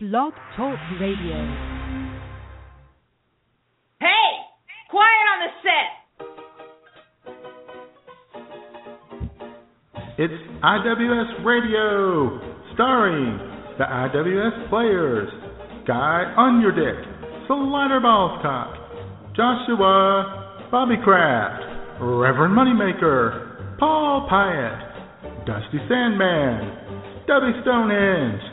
Blog Talk Radio. Hey! Quiet on the set! It's IWS Radio, starring the IWS players Guy Underdick, Slider Ballscock, Joshua Bobby Kraft, Reverend Moneymaker, Paul Pyatt, Dusty Sandman, Stubby Stonehenge,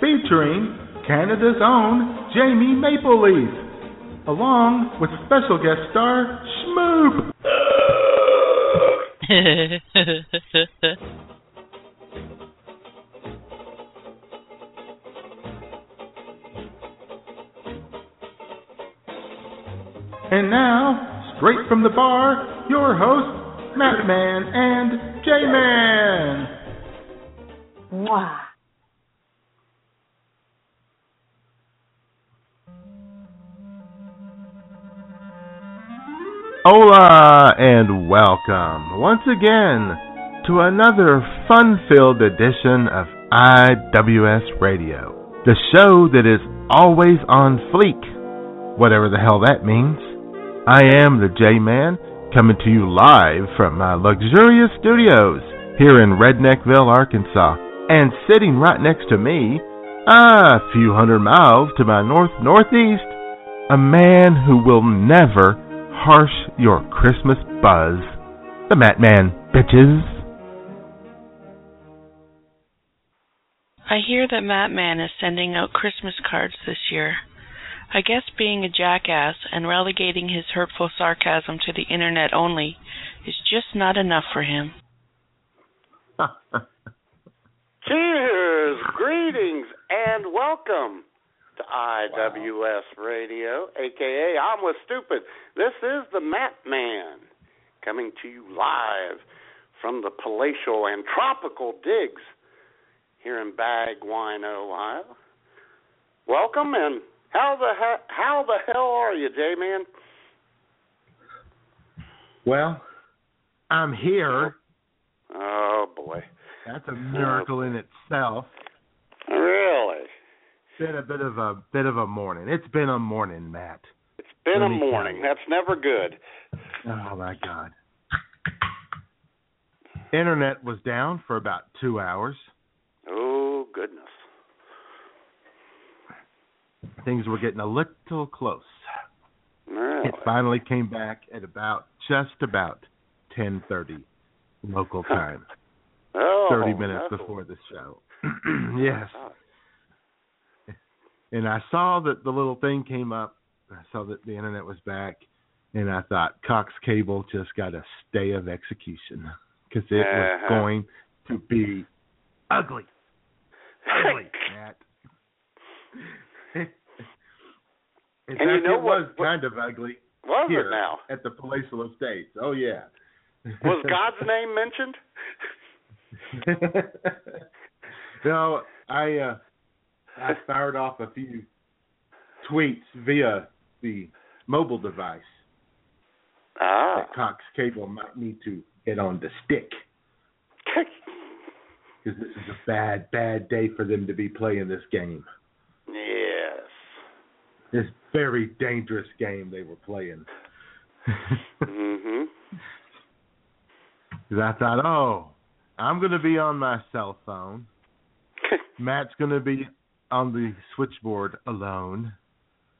featuring Canada's own Jamie Maple Leaf, along with special guest star Schmoop. And now, straight from the bar, your hosts, Matt Man and J Man. Mwah. Hola and welcome once again to another fun filled edition of IWS Radio, the show that is always on fleek, whatever the hell that means. I am the J Man coming to you live from my luxurious studios here in Redneckville, Arkansas, and sitting right next to me, a few hundred miles to my north northeast, a man who will never harsh your Christmas buzz. The Matt Man, bitches. I hear that Matt Man is sending out Christmas cards this year. I guess being a jackass and relegating his hurtful sarcasm to the internet only is just not enough for him. Cheers, greetings, and welcome to IWS Radio, aka I'm with Stupid. This is the Matt Man coming to you live from the palatial and tropical digs here in Bagwine, Ohio. Welcome, and how the he- how the hell are you, J Man? Well, I'm here. Oh boy, That's a miracle in itself. really? It's been a bit of a bit of a morning. It's been a morning, Matt. It's been Let a morning. That's never good. Oh my God. Internet was down for about two hours. Oh goodness. Things were getting a little close. Really? It finally came back at about just about ten thirty local time. Oh, Thirty minutes that's- before the show. yes. Oh, And I saw that the little thing came up. I saw that the internet was back, and I thought Cox Cable just got a stay of execution because it was Uh-huh. going to be ugly, ugly, Matt. And you know it what- was what- kind of ugly Was here it now? at the Palatial Estates. Oh yeah. Was God's name mentioned? no, I uh I fired off a few tweets via the mobile device Ah. that Cox Cable might need to get on the stick because this is a bad, bad day for them to be playing this game. yes. This very dangerous game they were playing. Mhm. Because I thought, oh, I'm going to be on my cell phone. Matt's going to be on the switchboard alone.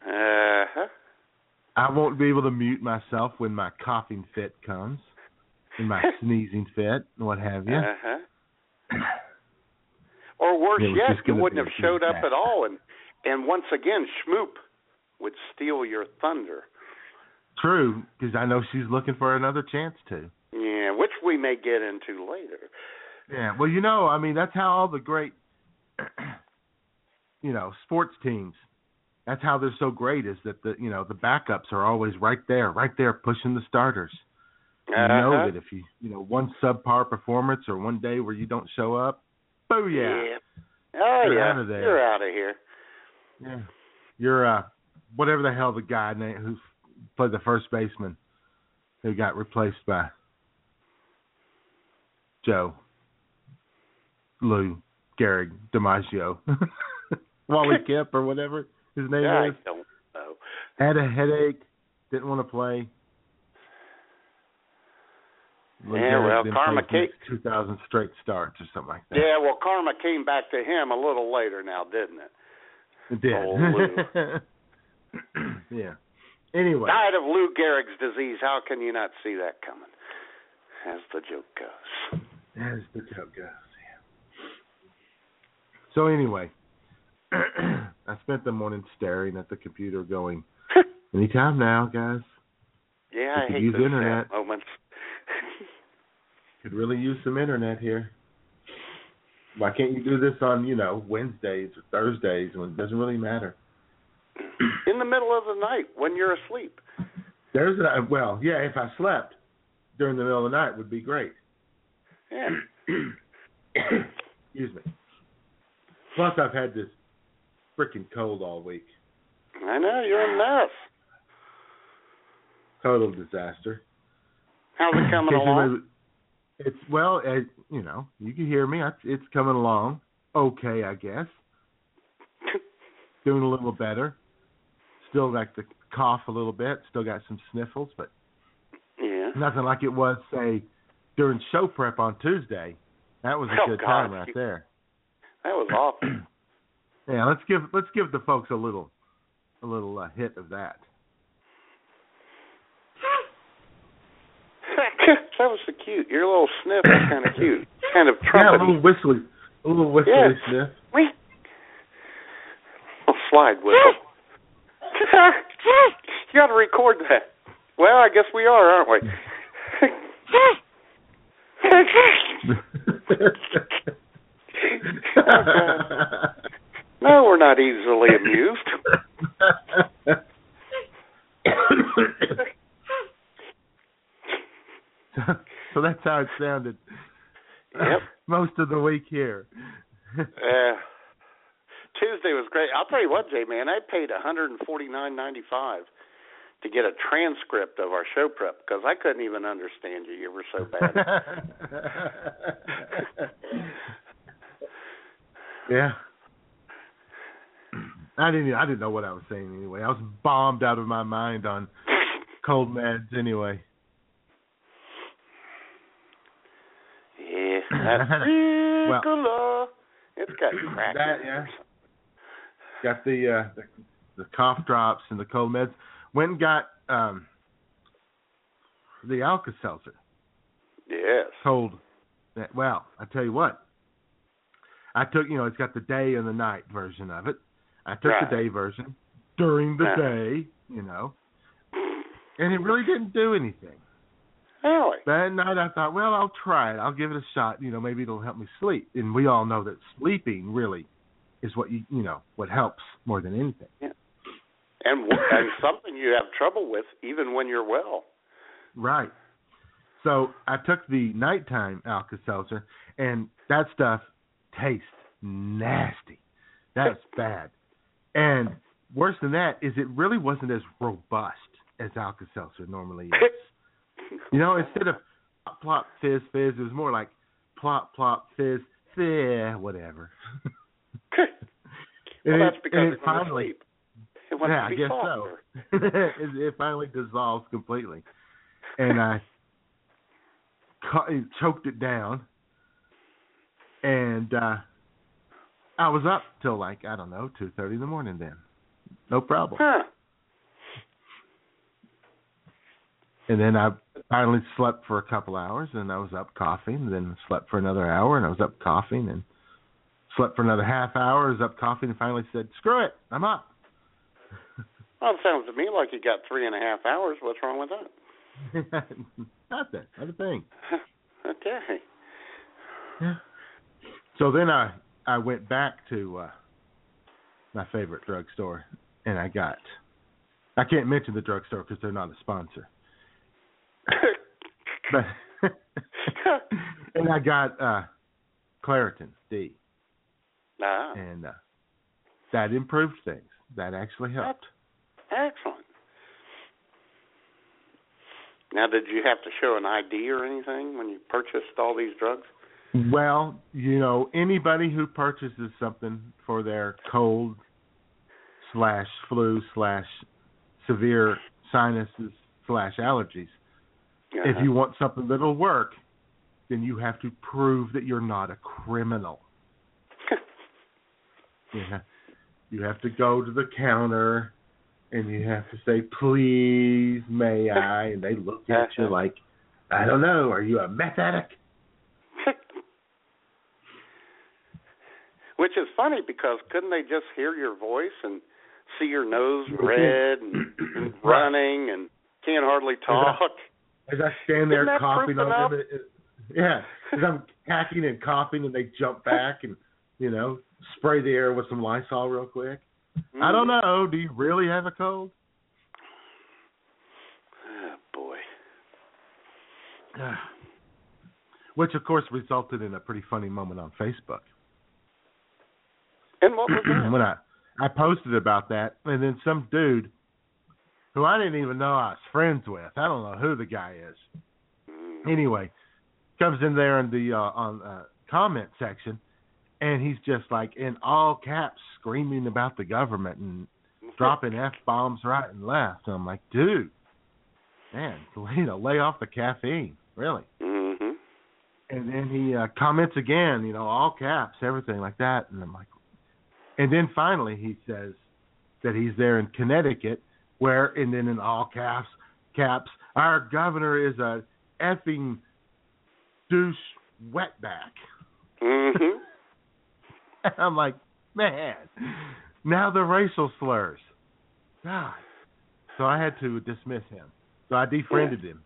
uh-huh. I won't be able to mute myself when my coughing fit comes, and my sneezing fit, and what have you. Uh-huh. Or worse It yet, you wouldn't have showed up at all and and once again Schmoop would steal your thunder. True, because I know she's looking for another chance to. Yeah, which we may get into later. Yeah, well, you know, I mean, that's how all the great, you know, sports teams. That's how they're so great is that the you know the backups are always right there, right there pushing the starters. You know Uh-huh. that if you you know one subpar performance or one day where you don't show up, booyah, Yeah. Oh You're yeah. out of there. You're out of here. yeah, you're uh whatever the hell the guy name who played the first baseman who got replaced by Joe Lou Gehrig DiMaggio. Wally Kip or whatever his name I is. don't know. Had a headache, didn't want to play. Yeah, well, karma came- 2,000 straight starts or something like that. Yeah, well, karma came back to him a little later now, didn't it? It did. Oh, yeah. Anyway, Died of Lou Gehrig's disease. How can you not see that coming? As the joke goes. as the joke goes. Yeah. So anyway, I spent the morning staring at the computer, going, "Anytime now, guys. Yeah, I hate use those internet. moments. Could really use some internet here. Why can't you do this on, you know, Wednesdays or Thursdays when it doesn't really matter? In the middle of the night when you're asleep. There's a well, yeah. If I slept during the middle of the night, would be great. Yeah. Excuse me. Plus, I've had this freaking cold all week. I know you're a mess. Total disaster. How's it coming along? It's well, uh, you know, you can hear me. It's, it's coming along. Okay, I guess. Doing a little better. Still like the cough a little bit. Still got some sniffles, but Yeah. nothing like it was say during show prep on Tuesday. That was a Oh, good God. time right there. That was awful. Yeah, let's give let's give the folks a little a little uh, hit of that. that was so cute. Your little sniff was kind of cute. Kind of Yeah, a little trumpety. whistly, a little whistly Yeah. sniff. Wee. Little slide whistle. you got to record that. Well, I guess we are, aren't we? no, we're not easily amused. so that's how it sounded. Yep. Most of the week here. Uh, Tuesday was great. I'll tell you what, Jay, man, I paid one hundred and forty nine ninety five to get a transcript of our show prep because I couldn't even understand you. You were so bad. yeah. I didn't. I didn't know what I was saying anyway. I was bombed out of my mind on cold meds anyway. yeah, Ricola. it's got crack. That, yeah. Got the uh the, the cough drops and the cold meds. Went and got um the Alka Seltzer. Yes. Told that well, I tell you what. I took you know, it's got the day and the night version of it. I took Right. the day version during the Right. day, you know. And it really didn't do anything. Really? That night I thought, well, I'll try it. I'll give it a shot. You know, maybe it'll help me sleep. And we all know that sleeping really is what you you know what helps more than anything. Yeah. And and something you have trouble with even when you're well. Right. So I took the nighttime Alka Seltzer, and that stuff tastes nasty. That's bad. And worse than that is it really wasn't as robust as Alka Seltzer normally is. You know, instead of plop, plop, fizz, fizz, it was more like plop, plop, fizz, fizz, whatever. well, that's because and it it finally, asleep. It yeah, I guess softer. so. it, it finally dissolves completely, and I choked it down, and uh I was up till like I don't know two thirty in the morning. Then, no problem. Huh. And then I finally slept for a couple hours, and I was up coughing. Then slept for another hour, and I was up coughing, and slept for another half hour. I was up coughing, and finally said, "Screw it, I'm up." Well, it sounds to me like you got three and a half hours. What's wrong with that? Nothing, not a thing. okay. Yeah. So then I I went back to uh my favorite drugstore and I got I can't mention the drugstore because they're not a sponsor. But and I got uh Claritin D ah, and uh that improved things. That actually helped. excellent. Now, did you have to show an ID or anything when you purchased all these drugs? Well, you know, anybody who purchases something for their cold slash flu slash severe sinuses slash allergies, Uh-huh. if you want something that'll work, then you have to prove that you're not a criminal. Yeah. You have to go to the counter and you have to say, Please, may I? And they look at you like, I don't know, are you a meth addict? Which is funny because couldn't they just hear your voice and see your nose red and, and running and can't hardly talk? As I stand there Isn't that coughing on them, yeah, as I'm hacking and coughing, and they jump back and you know spray the air with some Lysol real quick. I don't Mm. know. Do you really have a cold? Oh, boy. Which of course resulted in a pretty funny moment on Facebook And what was that? when I I posted about that, and then some dude who I didn't even know I was friends with. I don't know who the guy is. Mm. anyway, comes in there in the uh, on uh, comment section, and he's just like in all caps screaming about the government and dropping f bombs right and left. And I'm like, dude, man, you know, lay off the caffeine, really. Mhm. And then he uh, comments again, you know, all caps, everything like that. And I'm like, and then finally he says that he's there in Connecticut, where, and then in all caps, caps, our governor is a effing douche wetback. Mhm. And I'm like, man, now the racial slurs. God. So I had to dismiss him. So I defriended him.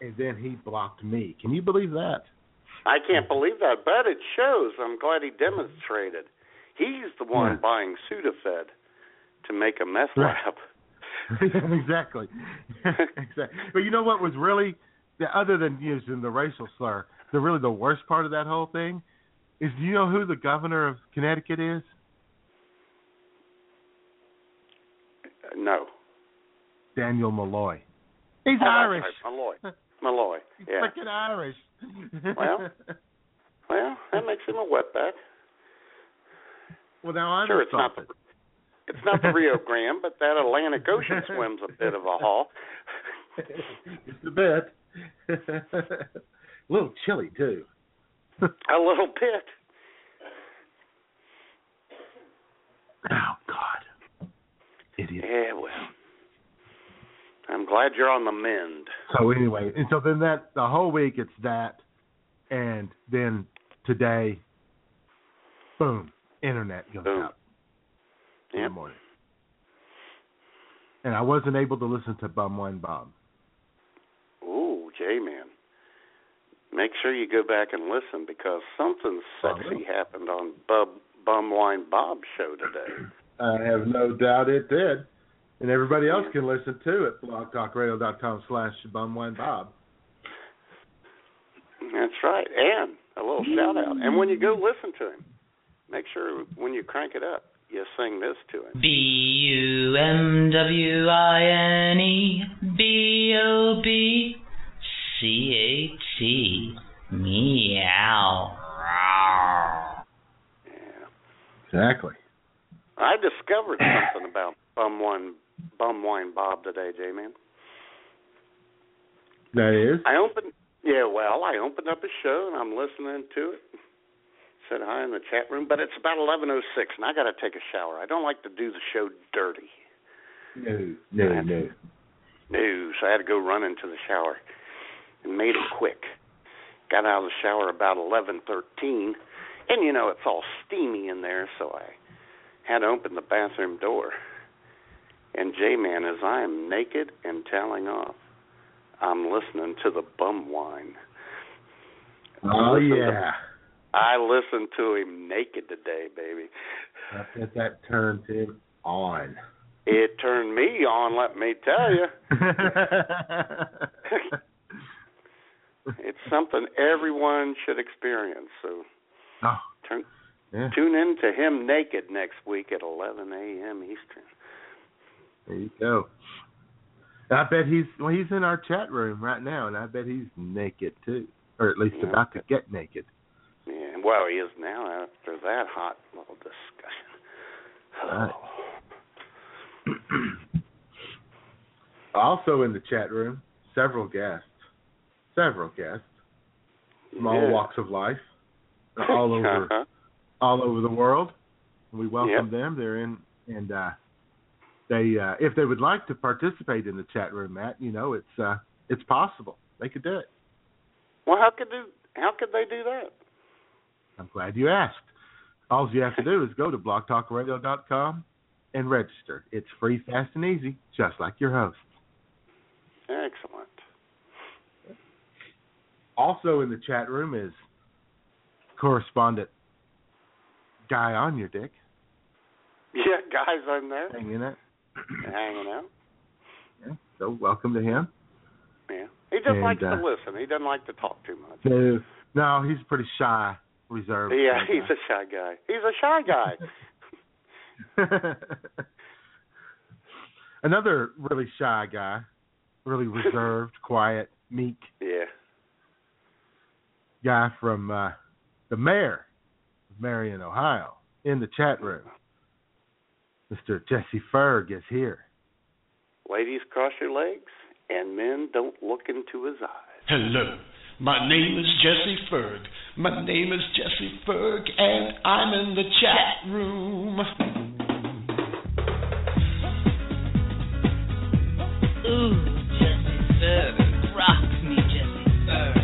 And then he blocked me. Can you believe that? I can't believe that, but it shows. I'm glad he demonstrated. He's the one Yeah. buying Sudafed to make a meth Right. lab. exactly. exactly. But you know what was really the other than using the racial slur, the really the worst part of that whole thing is do you know who the governor of Connecticut is? Uh, no. Daniel Malloy. Oh, He's Oh, Irish. right, Malloy. Malloy. He's Yeah. freaking Irish. Well, Well, that makes him a wetback. Well now I'm Sure, it's not the it's not the Rio Grande, but that Atlantic Ocean swims a bit of a haul. Just a bit. a little chilly too. A little bit. Oh God. Idiot. Yeah, well. I'm glad you're on the mend. So anyway, and so then that the whole week it's that, and then today, boom, internet goes Boom. out in the morning, and I wasn't able to listen to Bum Wine Bob. Ooh, J-Man. Make sure you go back and listen because something sexy happened on Bub Bumwine Bob's show today. I have no doubt it did, and everybody else can listen too at blogtalkradio.com slash bumwinebob. That's right. And a little shout out. And when you go listen to him, make sure when you crank it up, you sing this to him. B U M W I N E B O B C A T meow. Yeah. Exactly. I discovered something about bum wine, bum wine Bob today, J-Man. That is. I opened yeah, well, I opened up a show and I'm listening to it. Said hi in the chat room, but it's about eleven oh six and I gotta take a shower. I don't like to do the show dirty. No, no, no. No, so I had to go run into the shower and made it quick. Got out of the shower about eleven thirteen and you know it's all steamy in there, so I had to open the bathroom door. And J Man, as I am naked and toweling off, I'm listening to the bum wine. Oh Listen to- yeah. I listened to him naked today, baby. I bet that turned him on. It turned me on, let me tell you. It's something everyone should experience. So oh, turn, yeah. tune in to him naked next week at 11 a.m. Eastern. There you go. I bet he's well. He's in our chat room right now, and I bet he's naked too, or at least Yeah. about to get naked. Well, he is now after that hot little discussion. Right. also in the chat room, several guests, several guests from all Yeah. walks of life, all over, Uh-huh. all over the world. We welcome Yep. them. They're in, and uh, they, uh, if they would like to participate in the chat room, Matt, you know, it's uh, it's possible. They could do it. Well, how could do? How could they do that? I'm glad you asked. All you have to do is go to blogtalkradio.com and register. It's free, fast, and easy, just like your host. Excellent. Also in the chat room is correspondent Guy Underdick Yeah, guys on there hanging it. hanging out. Yeah, so welcome to him. Yeah, he just And, likes to uh, listen. He doesn't like to talk too much. No, no, he's pretty shy, reserved. Yeah, kind he's a shy guy. He's a shy guy. Another really shy guy, really reserved, quiet, meek yeah. guy from uh, the mayor of Marion, Ohio, in the chat room. Mr. Jesse Ferg is here. Ladies, cross your legs, and men don't look into his eyes. Hello, my name is Jesse Ferg. My name is Jesse Ferg, and I'm in the chat room. Ooh, Jesse Ferg. Rock me, Jesse Ferg.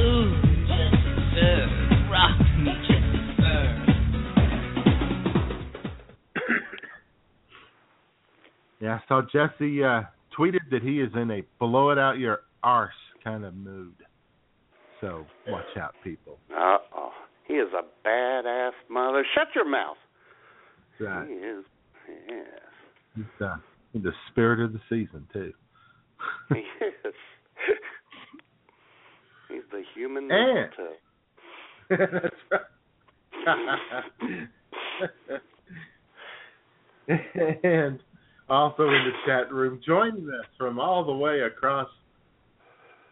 Ooh, Jesse Ferg. Rock me, Jesse Ferg. Yeah, I saw Jesse uh, tweeted that he is in a blow it out your arse kind of mood. So watch out, people. Uh oh. He is a badass mother. Shut your mouth. Right. He is. Yes. He's uh, in the spirit of the season too. He is. He's the human And- That's right. and also in the chat room, joining us from all the way across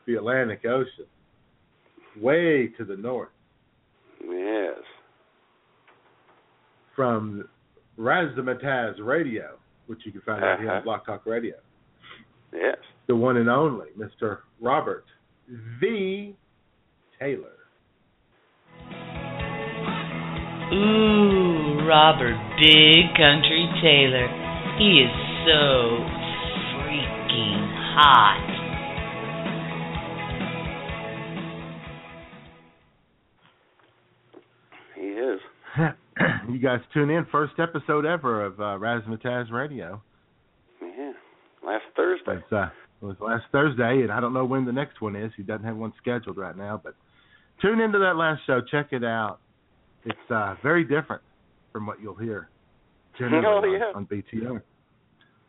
the Atlantic Ocean, way to the north, Yes. from Razzmatazz Radio, which you can find out here on Uh-huh. Blog Talk Radio, Yes. the one and only Mr. Robert V. Taylor. Ooh, Robert Big Country Taylor. He is so freaking hot. He is. you guys tune in, first episode ever of uh, Razzmatazz Radio. Yeah. Last Thursday. It's, uh, it was last Thursday, and I don't know when the next one is. He doesn't have one scheduled right now, but tune into that last show. Check it out. It's uh, very different from what you'll hear generally Oh, on, yeah. on BTR.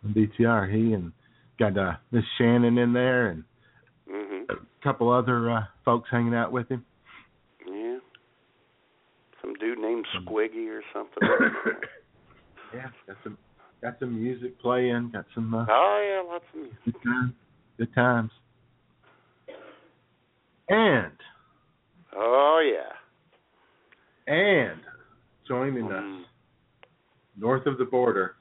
On BTR, he and got uh, Miss Shannon in there, and Mhm. a couple other uh, folks hanging out with him. Yeah. Some dude named Squiggy or something. yeah, got some got some music playing. Got some uh, oh yeah, lots of music. good times. Good times. And Oh yeah. and joining us Mm. north of the border.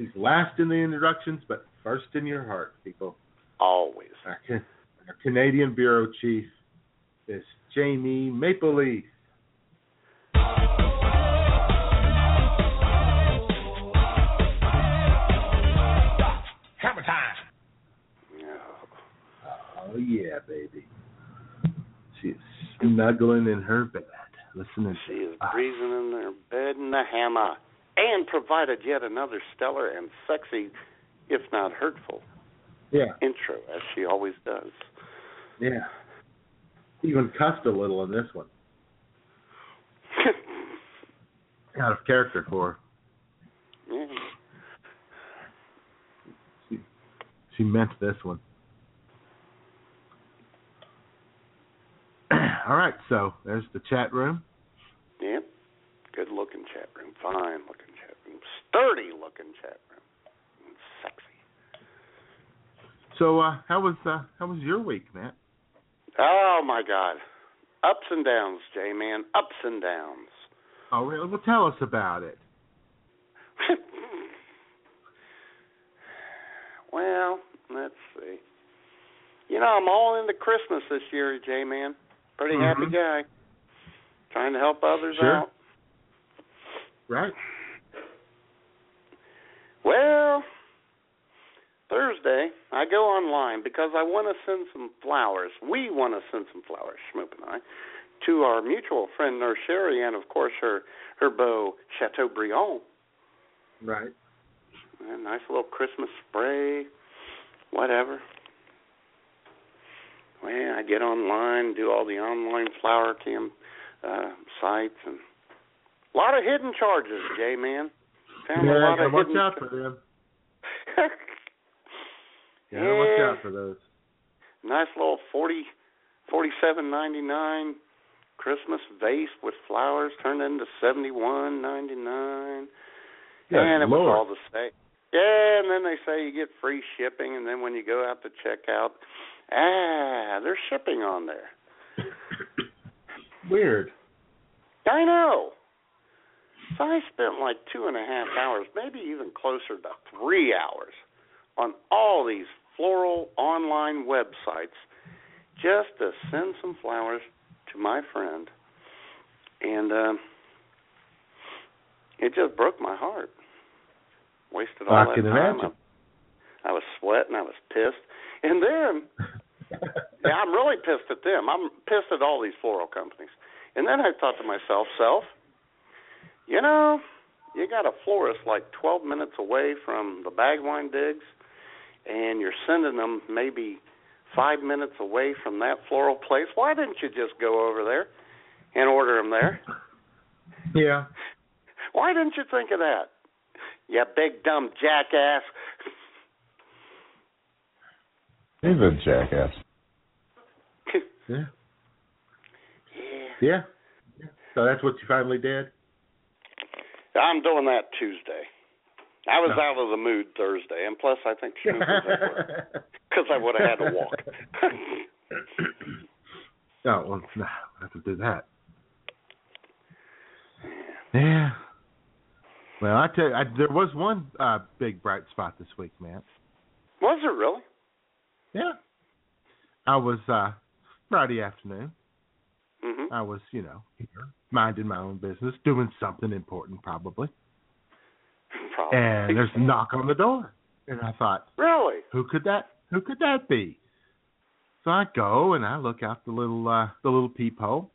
She's last in the introductions, but first in your heart, people. Always. Our, Ca- our Canadian bureau chief is Jamie Maple Leaf. Hammer time. Oh. Oh yeah, baby. She's snuggling in her bed, listening She is us. breezing in her bed in the hammer, and provided yet another stellar and sexy, if not hurtful, Yeah, intro as she always does. yeah. Even cussed a little in this one. Out of character for her. yeah. She, she meant this one. All right, so there's the chat room. Yep. Good looking chat room. Fine looking. Sturdy looking chat room. And sexy. So, uh, how was uh, how was your week, Matt? Oh my God, ups and downs, J man, ups and downs. Oh, really? Well, tell us about it. well, let's see. You know, I'm all into Christmas this year, J man. Pretty happy Mhm. guy. Trying to help others Sure. out. Right. Well, Thursday, I go online because I want to send some flowers. We want to send some flowers, Schmoop and I, to our mutual friend Nurse Sherry and, of course, her her beau Chateaubriand. Right. A nice little Christmas spray, whatever. Well, I get online, do all the online flower cam uh, sites, and a lot of hidden charges, Jay man. A yeah, lot gotta of watch hidden out for them. Gotta watch out for those. nice little forty forty seven ninety nine Christmas vase with flowers turned into seventy one ninety nine. Good and it was all the same. Yeah, and then they say you get free shipping and then when you go out to check out, ah, there's shipping on there. Weird. I know. So I spent like two and a half hours, maybe even closer to three hours, on all these floral online websites just to send some flowers to my friend. And um it just broke my heart. Wasted all I that can time. imagine. I, I was sweating, I was pissed. And then yeah, I'm really pissed at them. I'm pissed at all these floral companies. And then I thought to myself, self, you know, you got a florist like 12 minutes away from the Bagwine digs, and you're sending them maybe five minutes away from that floral place. Why didn't you just go over there and order them there? yeah. Why didn't you think of that? You big dumb jackass. He's a jackass. Yeah. yeah. Yeah. So that's what you finally did? I'm doing that Tuesday. I was No. out of the mood Thursday, and plus I think Schmoop was at work because I would have had to walk. oh, well, no, I have to do that. Yeah. Well, I tell you, I, there was one uh, big bright spot this week, man. was it really? Yeah. I was uh Friday afternoon. I was, you know, here, minding my own business, doing something important probably. Probably. And there's a knock on the door. And I thought, really. who could that who could that be? So I go and I look out the little uh the little peephole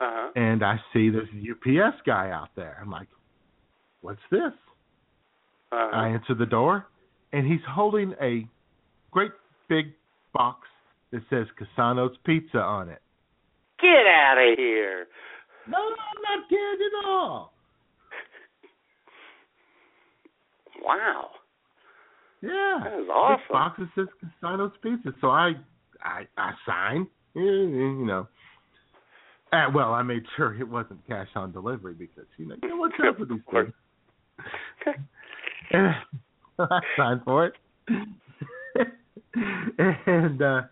Uh huh. and I see this UPS guy out there. I'm like, What's this? Uh-huh. I answer the door and he's holding a great big box that says Cassano's Pizza on it. Get out of here. No, no I'm not kidding at all. Wow. Yeah. That is awesome. box that says Cassano's Pizza. So I I I signed, you you know. Uh, well, I made sure it wasn't cash on delivery because you know you know what's up with these things. And I signed for it. and uh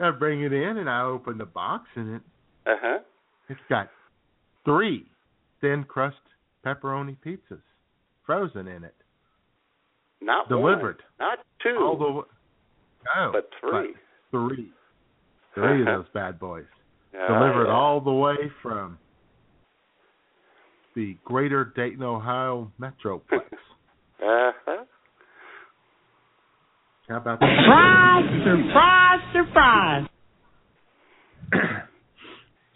I bring it in and I open the box and it Uh huh. it's got three thin crust pepperoni pizzas frozen in it. Not Delivered. one, not two, All the no, but three. three. Three of those bad boys. Yeah, Delivered yeah. all the way from the greater Dayton, Ohio metroplex. Uh-huh. How about that? Surprise, surprise, surprise.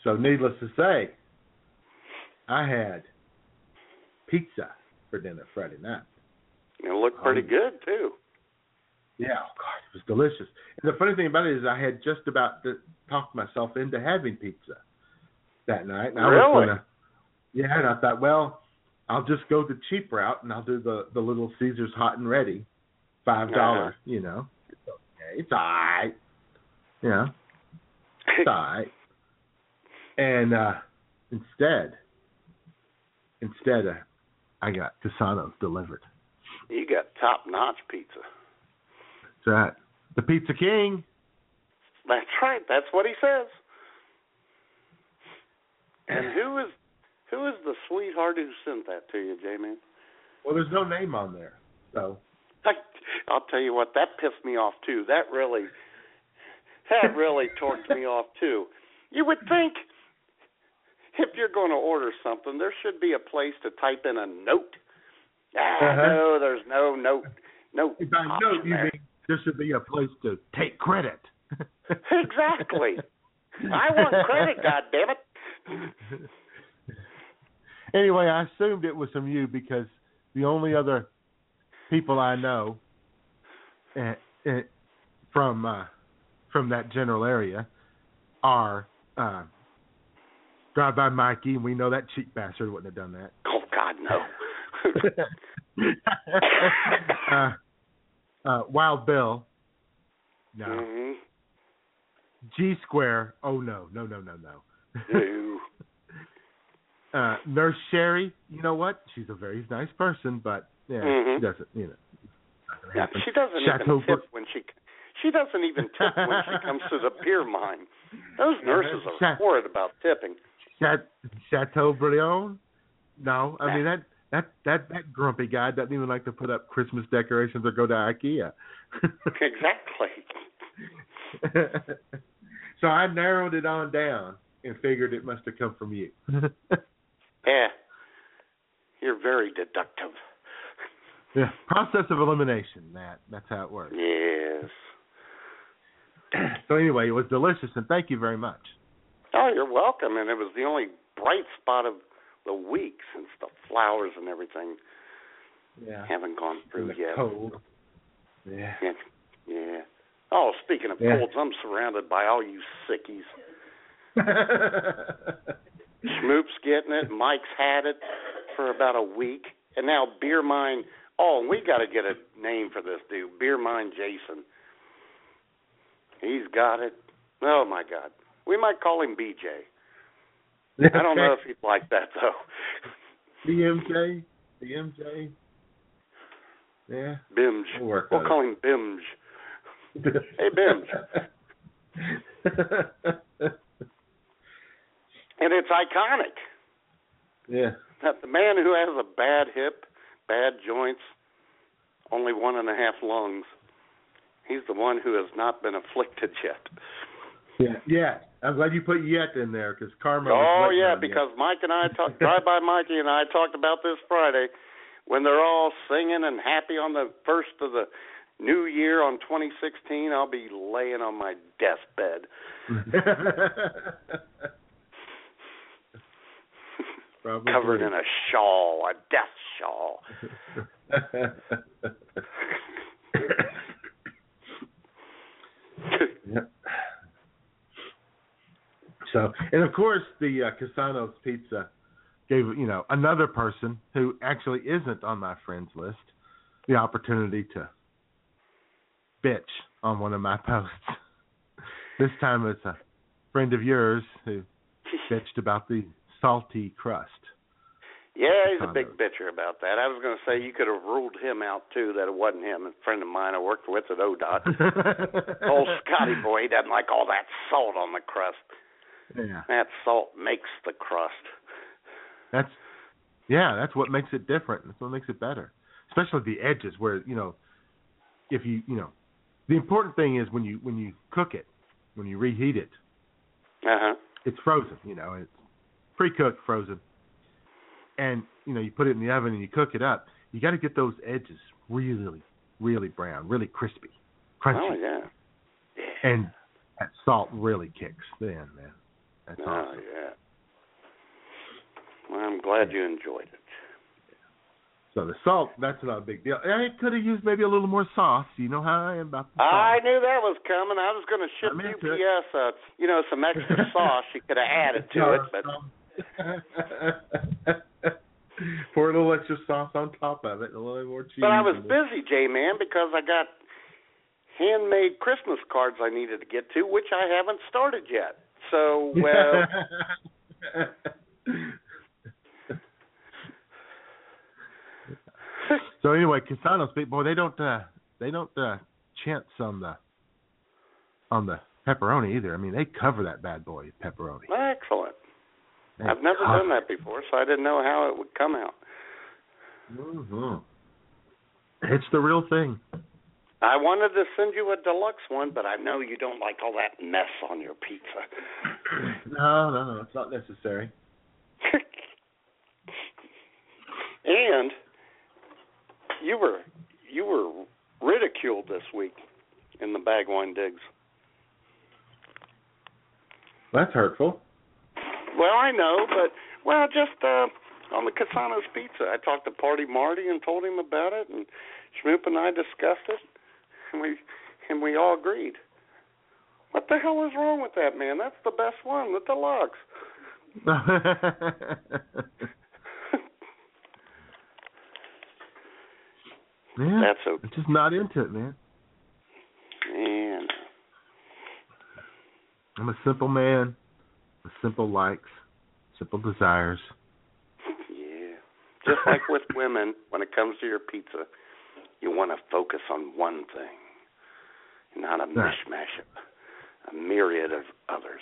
so needless to say, I had pizza for dinner Friday night. It looked pretty Oh. good too. Yeah, oh God, it was delicious. And the funny thing about it is, I had just about to talked myself into having pizza that night. And I Really? was gonna, yeah, and I thought, well, I'll just go the cheap route and I'll do the the little Caesar's hot and ready, five dollars. You know, it's okay, it's all right. Yeah, it's all right. And uh instead, instead, uh, I got Cassano's delivered. you got top notch pizza. That's right. The Pizza King. That's right. That's what he says. And who is who is the sweetheart who sent that to you, J Man? Well, there's no name on there, so. I, I'll tell you what, that pissed me off too. That really, that really torqued me off too. You would think if you're going to order something, there should be a place to type in a note. Ah, Uh-huh. no, there's no note. No. By note, you there. mean there should be a place to take credit. Exactly. I want credit, God damn it. anyway, I assumed it was from you because the only other people I know eh, eh, from uh, from that general area are uh, Drive By Mikey, and we know that cheap bastard wouldn't have done that. Oh God, no. uh, uh, Wild Bill, no. Mhm. G Square, oh no, no, no, no, no. Uh, Nurse Sherry, you know what? She's a very nice person, but yeah, Mhm. she doesn't, you know. Yeah, she doesn't Chateau even tip when she she doesn't even tip when she comes to the beer mine. Those nurses are Chat- horrid about tipping. Chat- Chateaubriand? No, I mean that that that that grumpy guy doesn't even like to put up Christmas decorations or go to IKEA. Exactly. so I narrowed it on down and figured it must have come from you. Yeah. You're very deductive. yeah, process of elimination. That that's how it works. Yes. so anyway, it was delicious, and thank you very much. Oh, you're welcome. And it was the only bright spot of the week since the flowers and everything Yeah. haven't gone through yet. cold. Yeah. Yeah. Yeah. Oh, speaking of Yeah. colds, I'm surrounded by all you sickies. Schmoop's getting it. Mike's had it for about a week, and now Beer Mine. Oh, and we got to get a name for this dude, Beer Mine Jason. He's got it. Oh my God, we might call him BJ. I don't know if he'd like that though. BMJ, BMJ. Yeah. Bimj. We'll We'll call him Bimj. Hey, Bimj. And it's iconic yeah. that the man who has a bad hip, bad joints, only one and a half lungs, he's the one who has not been afflicted yet. Yeah. Yeah. I'm glad you put yet in there because Karma. Oh yeah, because Mike and I talked, Drive By Mikey and I talked about this Friday when they're all singing and happy on the first of the new year on 2016. I'll be laying on my deathbed. Probably. covered in a shawl, a death shawl. yeah. So, and of course, the uh, Cassanos Pizza gave you know another person who actually isn't on my friends list the opportunity to bitch on one of my posts. This time it's a friend of yours who bitched about the salty crust. Yeah, he's a big bitcher about that. I was going to say you could have ruled him out too. That it wasn't him. A friend of mine I worked with at ODOT. Old Scotty boy, he doesn't like all that salt on the crust. yeah, That salt makes the crust. that's yeah, that's what makes it different. That's what makes it better, especially the edges where you know if you you know the important thing is when you when you cook it when you reheat it Uh huh. it's frozen you know it's pre-cooked frozen and you know you put it in the oven and you cook it up you got to get those edges really really brown really crispy crunchy Oh yeah. and that salt really kicks then man that's Oh awesome yeah. Well, I'm glad you enjoyed it. so the salt that's not a big deal it could have used maybe a little more sauce you know how i am about the I knew that was coming. I was going to ship I'm into it. UPS, uh, you know, some extra sauce. You could have added to it, but Pour a little extra sauce on top of it, a little more cheese. but I was busy, J man, because I got handmade Christmas cards I needed to get to, which I haven't started yet. So, well, so anyway, Cassanos, big boy, they don't uh, they don't uh, chintz on the on the pepperoni either. I mean, they cover that bad boy pepperoni. Excellent. I've never done that before, so I didn't know how it would come out. Mm-hmm. It's the real thing. I wanted to send you a deluxe one, but I know you don't like all that mess on your pizza. No, no, no, it's not necessary. and you were you were ridiculed this week in the Bagwine digs. That's hurtful. Well, I know, but well, just uh on the Cassano's pizza. I talked to Party Marty and told him about it, and Schmoop and I discussed it, and we and we all agreed. What the hell is wrong with that man? That's the best one, with the deluxe. yeah, That's okay. I'm just not into it, man. Man, I'm a simple man simple likes, simple desires. yeah. Just like with women, when it comes to your pizza, you want to focus on one thing, not a Right. mishmash of a myriad of others.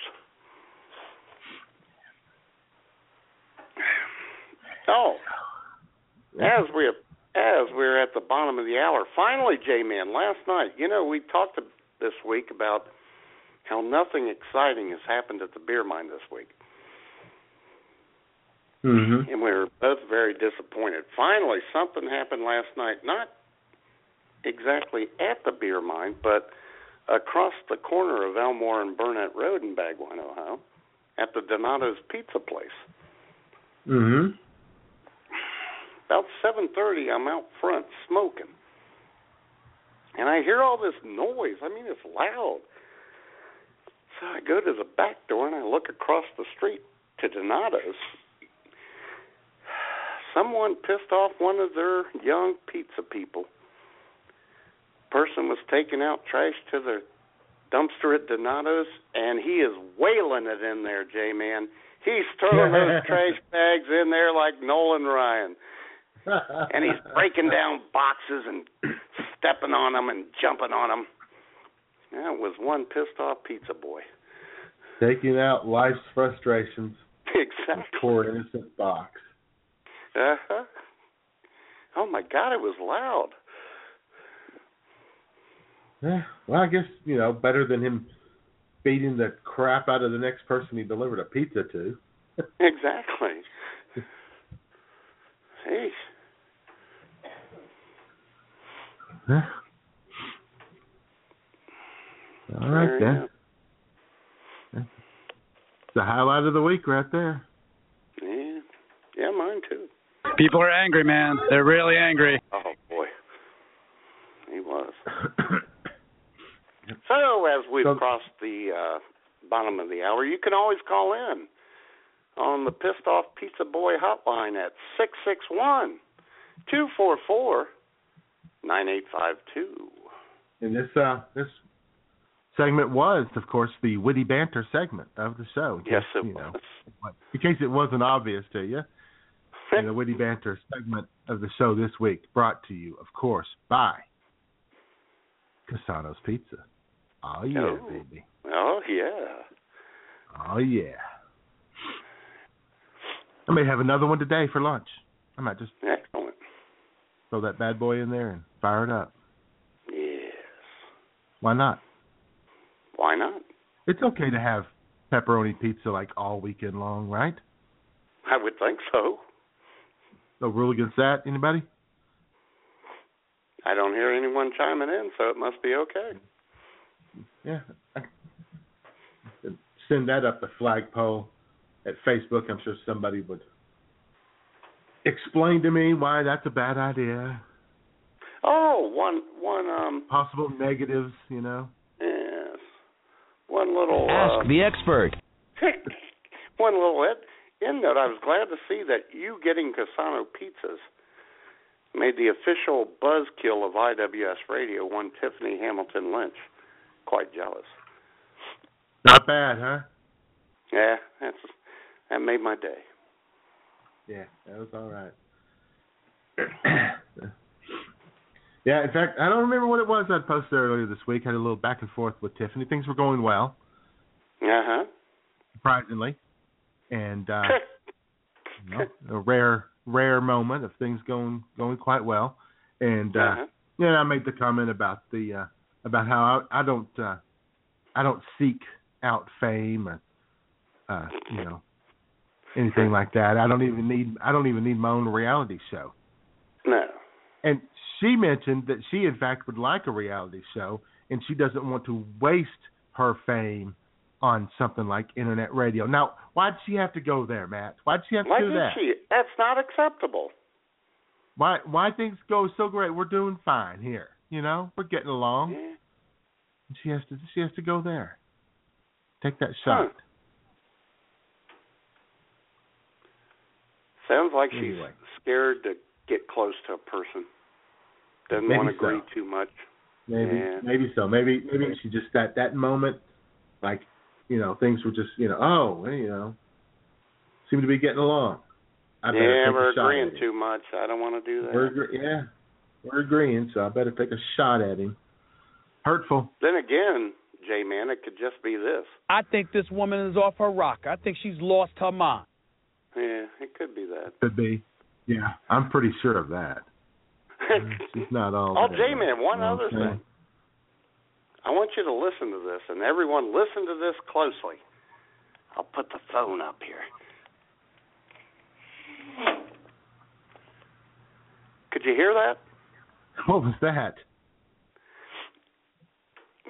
Oh, as we as we're at the bottom of the hour, finally, J-Man, last night, you know, we talked this week about how nothing exciting has happened at the beer mine this week, Mm-hmm. and we were both very disappointed. Finally, something happened last night, not exactly at the beer mine, but across the corner of Elmore and Burnett Road in Bagwine, Ohio, at the Donato's Pizza Place. Mm-hmm. About 7:30, I'm out front smoking, and I hear all this noise. I mean, it's loud. So I go to the back door and I look across the street to Donato's. Someone pissed off one of their young pizza people. Person was taking out trash to the dumpster at Donato's, and he is wailing it in there, J-Man. He's throwing those trash bags in there like Nolan Ryan and he's breaking down boxes and stepping on them and jumping on them. That was one pissed off pizza boy. Taking out life's frustrations Exactly. an innocent box. Uh huh. Oh my God, it was loud. Yeah. Well, I guess you know better than him beating the crap out of the next person he delivered a pizza to. Exactly. Hey, Yeah. All right there you then. go. It's the highlight of the week right there. Yeah, yeah, mine too. People are angry, man. They're really angry. Oh boy, he was. So as we've So- crossed the uh, bottom of the hour, you can always call in on the Pissed Off Pizza Boy hotline at six six one two four four nine eight five two. And this uh this segment was, of course, the witty banter segment of the show. Yes, it you know, was. in case it wasn't obvious to you. And the witty banter segment of the show this week brought to you, of course, by Cassano's Pizza. Oh yeah, Oh. baby. Oh yeah. Oh yeah. I may have another one today for lunch. I might just Excellent. throw that bad boy in there and fire it up. Yes. Why not? Why not? It's okay to have pepperoni pizza like all weekend long, right? I would think so. No rule against that. Anybody? I don't hear anyone chiming in, so it must be okay. Yeah. Send that up the flagpole at Facebook. I'm sure somebody would explain to me why that's a bad idea. Oh, one one um Possible negatives, you know. Yes. One little Ask uh, the expert. one little ed- end note. I was glad to see that you getting Cassano pizzas made the official buzzkill of IWS Radio one Tiffany Hamilton Lynch. Quite jealous. Not bad, huh? Yeah, that's that made my day. Yeah, that was all right. Yeah, in fact, I don't remember what it was I posted earlier this week. I had a little back and forth with Tiffany. Things were going well, Uh huh. surprisingly, and uh, you know, a rare, rare moment of things going going quite well. And uh, uh-huh. yeah, I made the comment about the uh, about how I, I don't uh, I don't seek out fame or uh, you know anything like that. I don't even need I don't even need my own reality show. No. And she mentioned that she, in fact, would like a reality show, and she doesn't want to waste her fame on something like internet radio. Now, why'd she have to go there, Matt? Why'd she have to Why do did that? she? That's not acceptable. Why why things go so great? We're doing fine here. You know, we're getting along. Yeah. And she has to she has to go there. Take that shot. Hmm. Sounds like she's Anyway. scared to get close to a person. Doesn't Maybe want to agree so. too much. Maybe Yeah. maybe so. Maybe maybe she just that that moment, like you know, things were just you know, oh, you know, seem to be getting along. I better yeah, we're agreeing too much. I don't want to do that. We're agree- yeah, we're agreeing. So I better take a shot at him. Hurtful. Then again, J man, it could just be this. I think this woman is off her rock. I think she's lost her mind. Yeah, it could be that. Could be. Yeah, I'm pretty sure of that. She's not all. oh. J man, one You know other thing. I want you to listen to this, and everyone listen to this closely. I'll put the phone up here. Could you hear that? What was that?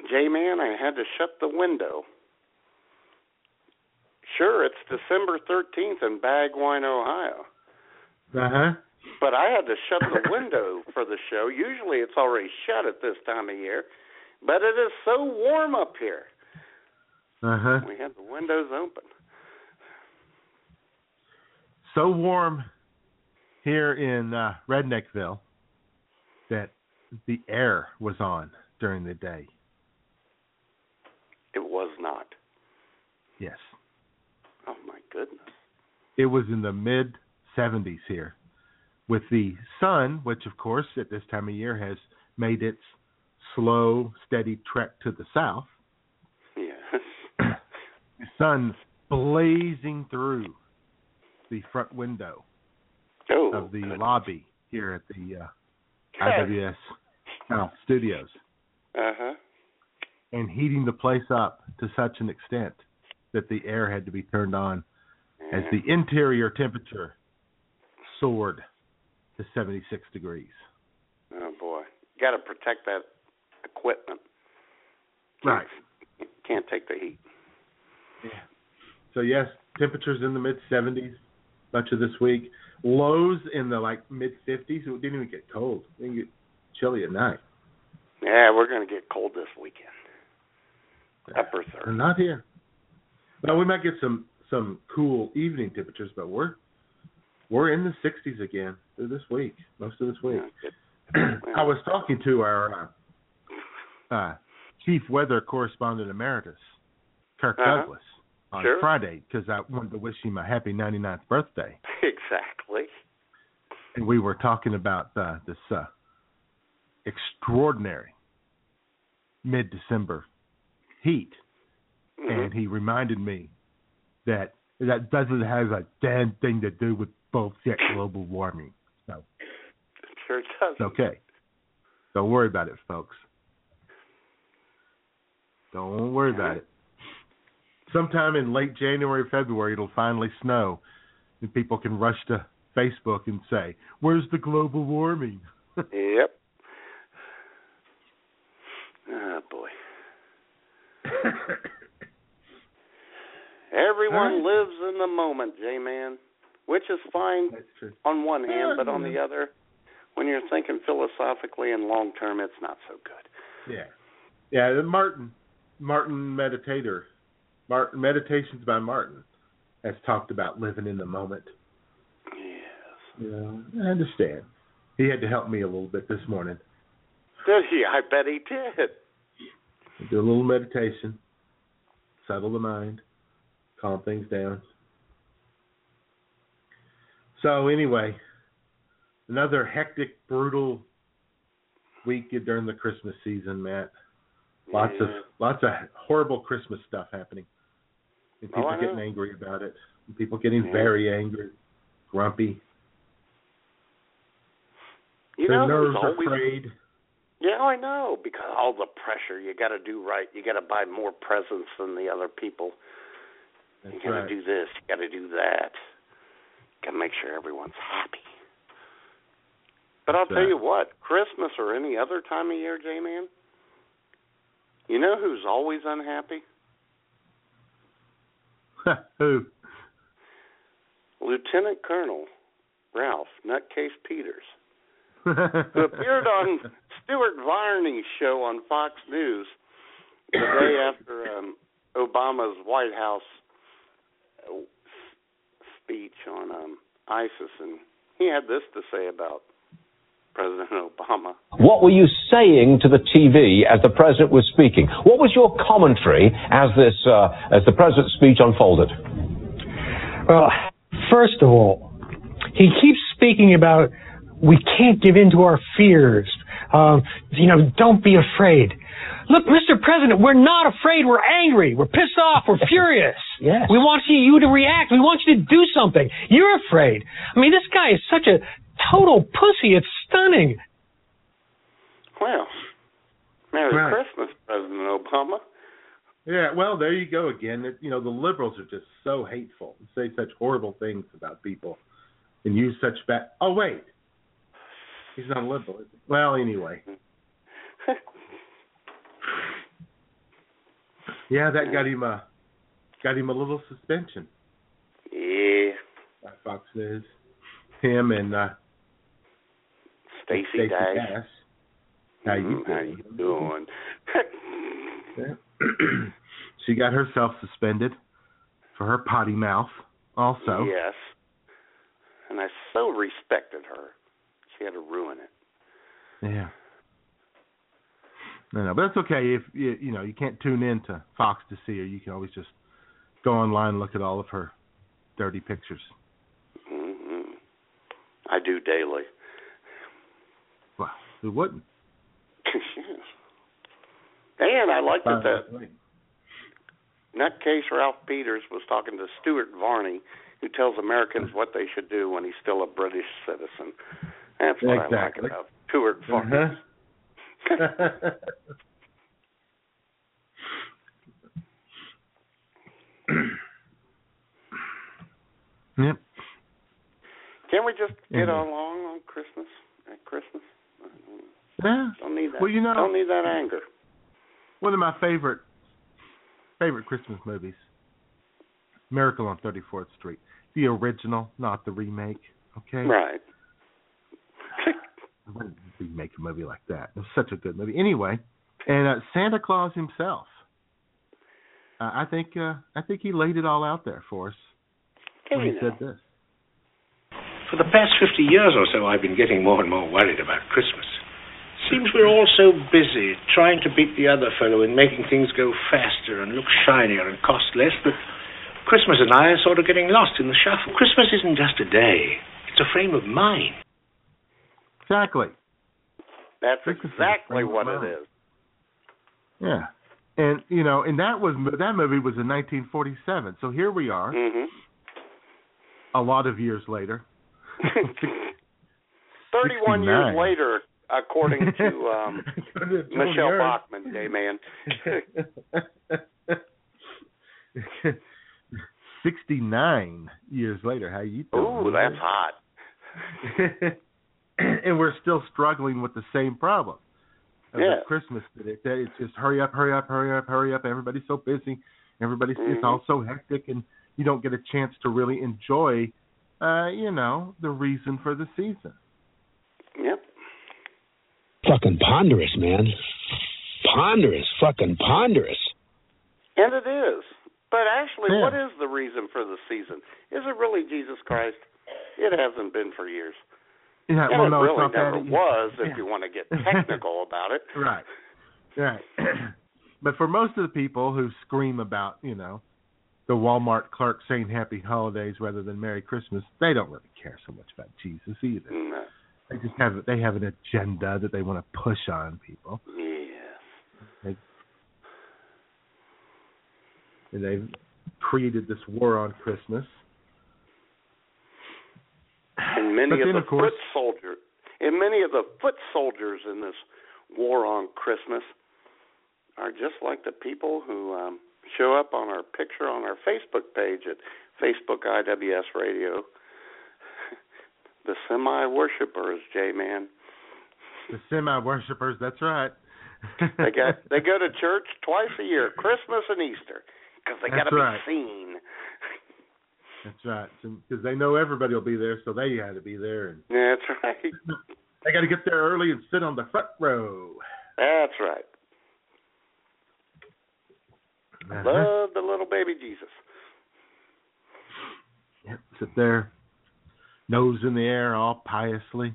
J man, I had to shut the window. Sure, it's December 13th in Bagwine, Ohio. Uh huh. But I had to shut the window for the show. Usually it's already shut at this time of year. But it is so warm up here. Uh huh. We had the windows open. So warm here in uh, Redneckville that the air was on during the day. It was not. Yes. Oh my goodness. It was in the mid 70s here, with the sun, which of course at this time of year has made its slow, steady trek to the south. Yes. the sun blazing through the front window Oh. of the goodness. lobby here at the uh, IWS Studios, Uh-huh. and heating the place up to such an extent that the air had to be turned on as the interior temperature soared to 76 degrees. Oh boy. Got to protect that equipment. Right. Can't take the heat. Yeah. So yes, temperatures in the mid 70s much of this week. Lows in the like mid 50s. It didn't even get cold. It didn't get chilly at night. Yeah, we're going to get cold this weekend. Upper They're third. not here. Well, we might get some some cool evening temperatures, but we're we're in the 60s again this week, most of this week. Yeah. I was talking to our uh, uh, chief weather correspondent emeritus, Kirk Uh-huh. Douglas, on Sure. Friday because I wanted to wish him a happy 99th birthday, Exactly. and we were talking about uh, this uh, extraordinary mid-December heat, Mhm. and he reminded me that that doesn't have a damn thing to do with bullshit global warming. So It does. it's okay. Don't worry about it, folks. Don't worry about it. Sometime in late January, February, it'll finally snow, and people can rush to Facebook and say, "Where's the global warming?" Yep. Oh boy. Everyone Huh? lives in the moment, J man. Which is fine on one hand, but on the other, when you're thinking philosophically and long term, it's not so good. Yeah, yeah. The Martin, Martin meditator, Martin meditations by Martin, has talked about living in the moment. Yes. Yeah, I understand. He had to help me a little bit this morning. Did he? I bet he did. Do a little meditation, settle the mind, calm things down. So anyway, another hectic, brutal week during the Christmas season, Matt. Lots yeah. of lots of horrible Christmas stuff happening, and Oh, people I getting know. angry about it. And people getting Yeah. very angry, grumpy. You Their know nerves are always frayed. Yeah, I know because all the pressure. You got to do right. You got to buy more presents than the other people. That's you got to right. do this. You got to do that. Got to make sure everyone's happy. But I'll tell you what, Christmas or any other time of year, J-Man, you know who's always unhappy? Who? Lieutenant Colonel Ralph Nutcase Peters, who appeared on Stuart Varney's show on Fox News the day after um, Obama's White House uh, speech on um, ISIS, and he had this to say about President Obama. What were you saying to the TV as the president was speaking? What was your commentary as this uh, as the president's speech unfolded? Well, first of all, he keeps speaking about we can't give in to our fears. Um, you know, don't be afraid. Look, Mr. President, we're not afraid. We're angry. We're pissed off. We're furious. Yes. We want you, you to react. We want you to do something. You're afraid. I mean, this guy is such a total pussy. It's stunning. Well, Merry Right. Christmas, President Obama. Yeah, well, there you go again. You know, the liberals are just so hateful and say such horrible things about people and use such bad. Oh wait, he's not a liberal. Is he? Well, anyway, yeah, that got him a got him a little suspension yeah, by Fox News. Him and uh, Stacey Dash. Dash. How you Mm, How doing? you doing? She got herself suspended for her potty mouth. Also, Yes. And I so respected her. She had to ruin it. Yeah. No, no, but that's okay. If you you know you can't tune in to Fox to see her, you can always just go online and look at all of her dirty pictures. hmm I do daily. Who wouldn't? and I liked it that the way. nutcase Ralph Peters was talking to Stuart Varney, who tells Americans what they should do when he's still a British citizen. That's what I like Exactly. about Stuart Varney. Uh-huh. yep. Can we just get Mhm. along on Christmas? At Christmas? Yeah. Don't need that. Well, you know- don't need that anger. One of my favorite favorite Christmas movies, Miracle on 34th Street, the original, not the remake. Okay. Right. I wouldn't remake a movie like that. It's such a good movie. Anyway, and uh, Santa Claus himself, uh, I think uh, I think he laid it all out there for us when he you said this. For the past 50 years or so, I've been getting more and more worried about Christmas. Seems we're all so busy trying to beat the other fellow in making things go faster and look shinier and cost less that Christmas and I are sort of getting lost in the shuffle. Christmas isn't just a day, it's a frame of mind. Exactly. That's Christmas is a exactly what it is. Yeah. And you know, and that was that movie was in 1947. So here we are, hmm a lot of years later. 31 years later, according to um, Michelle. Bachmann, gay man. 69 years later. How you doing? Ooh, that's hot. and we're still struggling with the same problem. Yeah. Christmas that it, that it's just hurry up, hurry up, hurry up, hurry up. Everybody's so busy. Everybody's it's Mhm. all so hectic, and you don't get a chance to really enjoy, uh, you know, the reason for the season. Yep. Fucking ponderous, man. Ponderous. Fucking ponderous. And it is. But actually, Yeah. what is the reason for the season? Is it really Jesus Christ? It hasn't been for years. Yeah, and well, it no, it's really not never that. was, if you want to get technical about it. Right. Right. but for most of the people who scream about, you know, the Walmart clerk saying happy holidays rather than Merry Christmas, they don't really care so much about Jesus either. No. They just have they have an agenda that they want to push on people. Yeah. They, and they've created this war on Christmas. And many But of the of course- foot soldiers, and many of the foot soldiers in this war on Christmas are just like the people who um, show up on our picture on our Facebook page at Facebook IWS Radio. the semi worshippers, J Man. The semi worshippers, that's right. They got they go to church twice a year, Christmas and Easter, because they got to right. be seen. That's right. Because they know everybody will be there, so they had to be there, and That's right. they got to get there early and sit on the front row. That's right. Uh-huh. Love the little baby Jesus. Yep, sit there, nose in the air, all piously.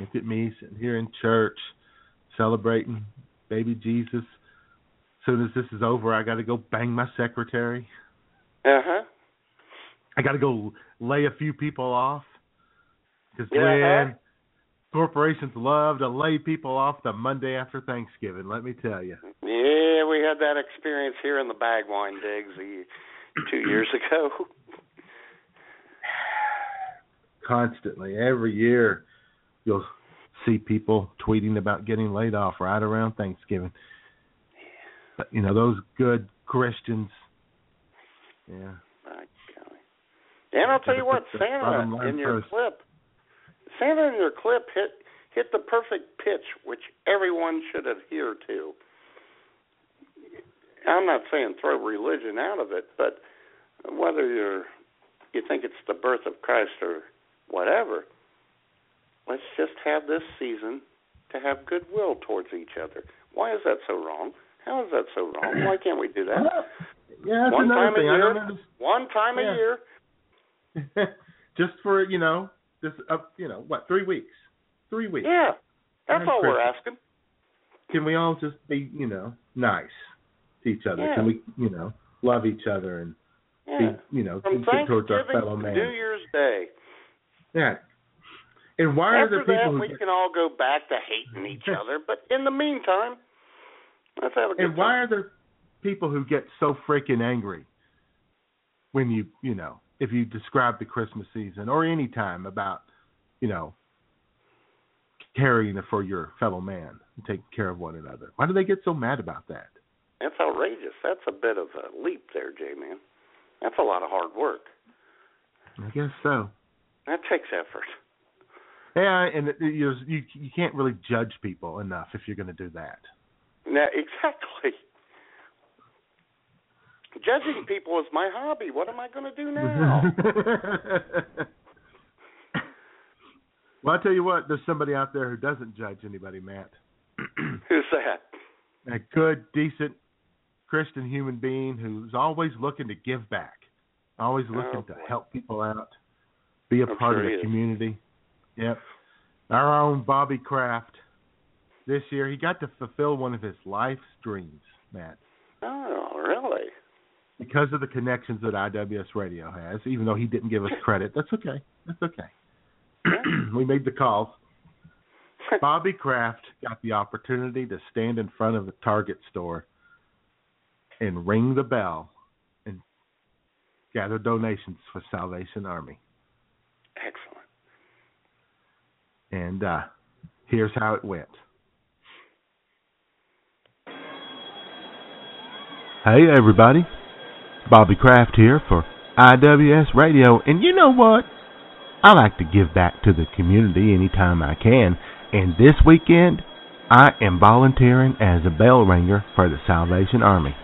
Look at me sitting here in church, celebrating baby Jesus. As soon as this is over, I got to go bang my secretary. Uh huh. I got to go lay a few people off. Because Yeah. Glenn, corporations love to lay people off the Monday after Thanksgiving. Let me tell you. Yeah, we had that experience here in the Bagwine digs a, two years ago. Constantly, every year, you'll see people tweeting about getting laid off right around Thanksgiving. But you know those good Christians. Yeah. My golly. And I'll tell you what, Put the bottom Santa in your first. clip, Santa in your clip hit hit the perfect pitch, which everyone should adhere to. I'm not saying throw religion out of it, but whether you're you think it's the birth of Christ or whatever, let's just have this season to have goodwill towards each other. Why is that so wrong? How is that so wrong? Why can't we do that? Yeah, One time a thing. I year. don't. One time Yeah. a year. Just for you know, just up, you know, what three weeks? Three weeks. Yeah. That's all we're asking. Can we all just be, you know, nice to each other? Yeah. Can we, you know, love each other and Yeah. be, you know, From get towards our fellow man? New Year's Day. Yeah. And why are there people that, who we can all go back to hating each other. But in the meantime, let's have a good and why time. are there people who get so freaking angry when you, you know, if you describe the Christmas season or any time about, you know, caring for your fellow man and taking care of one another? Why do they get so mad about that? That's outrageous. That's a bit of a leap there, J Man. That's a lot of hard work. I guess so. That takes effort. Yeah, and it, you you you can't really judge people enough if you're going to do that. Now, exactly. Judging people is my hobby. What am I going to do now? well, I tell you what, there's somebody out there who doesn't judge anybody, Matt. Who's that? A good, decent Christian human being who's always looking to give back, always oh, looking Oh, to help people out, be a I'm part sure of he the community. Yep. Our own Bobby Kraft. This year, he got to fulfill one of his life's dreams, Matt. Oh, really? because of the connections that IWS Radio has, even though he didn't give us credit, that's okay. That's okay. we made the calls. Bobby Kraft got the opportunity to stand in front of a Target store and ring the bell and gather donations for Salvation Army. Excellent. And uh here's how it went. Hey everybody. Bobby Kraft here for IWS Radio. And you know what? I like to give back to the community anytime I can. And this weekend, I am volunteering as a bell ringer for the Salvation Army.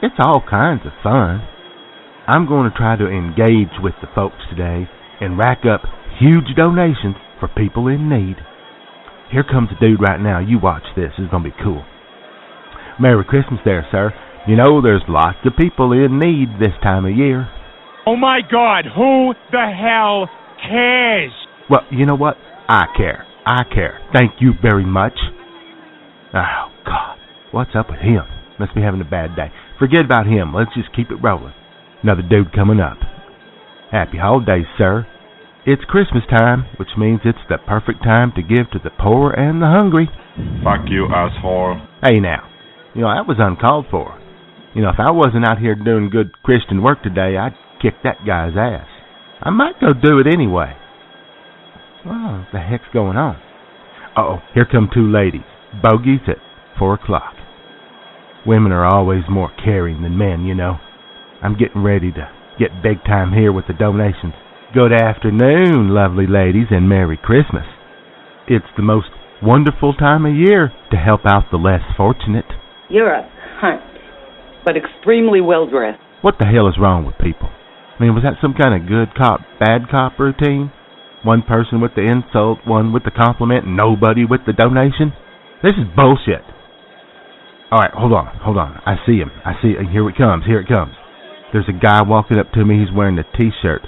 It's all kinds of fun. I'm going to try to engage with the folks today and rack up huge donations for people in need. Here comes a dude right now. You watch this. It's going to be cool. Merry Christmas there, sir. You know, there's lots of people in need this time of year. Oh my God, who the hell cares? Well, you know what? I care. I care. Thank you very much. Oh, God. What's up with him? Must be having a bad day. Forget about him. Let's just keep it rolling. Another dude coming up. Happy holidays, sir. It's Christmas time, which means it's the perfect time to give to the poor and the hungry. Fuck you, asshole. Hey now, you know, that was uncalled for. You know, if I wasn't out here doing good Christian work today, I'd kick that guy's ass. I might go do it anyway. Well, what the heck's going on? Uh oh, here come two ladies. Bogies at four o'clock. Women are always more caring than men, you know. I'm getting ready to get big time here with the donations. Good afternoon, lovely ladies, and Merry Christmas. It's the most wonderful time of year to help out the less fortunate. You're a cunt, but extremely well dressed. What the hell is wrong with people? I mean, was that some kind of good cop, bad cop routine? One person with the insult, one with the compliment, and nobody with the donation? This is bullshit. All right, hold on, hold on. I see him. I see. Here it comes. Here it comes. There's a guy walking up to me. He's wearing a T-shirt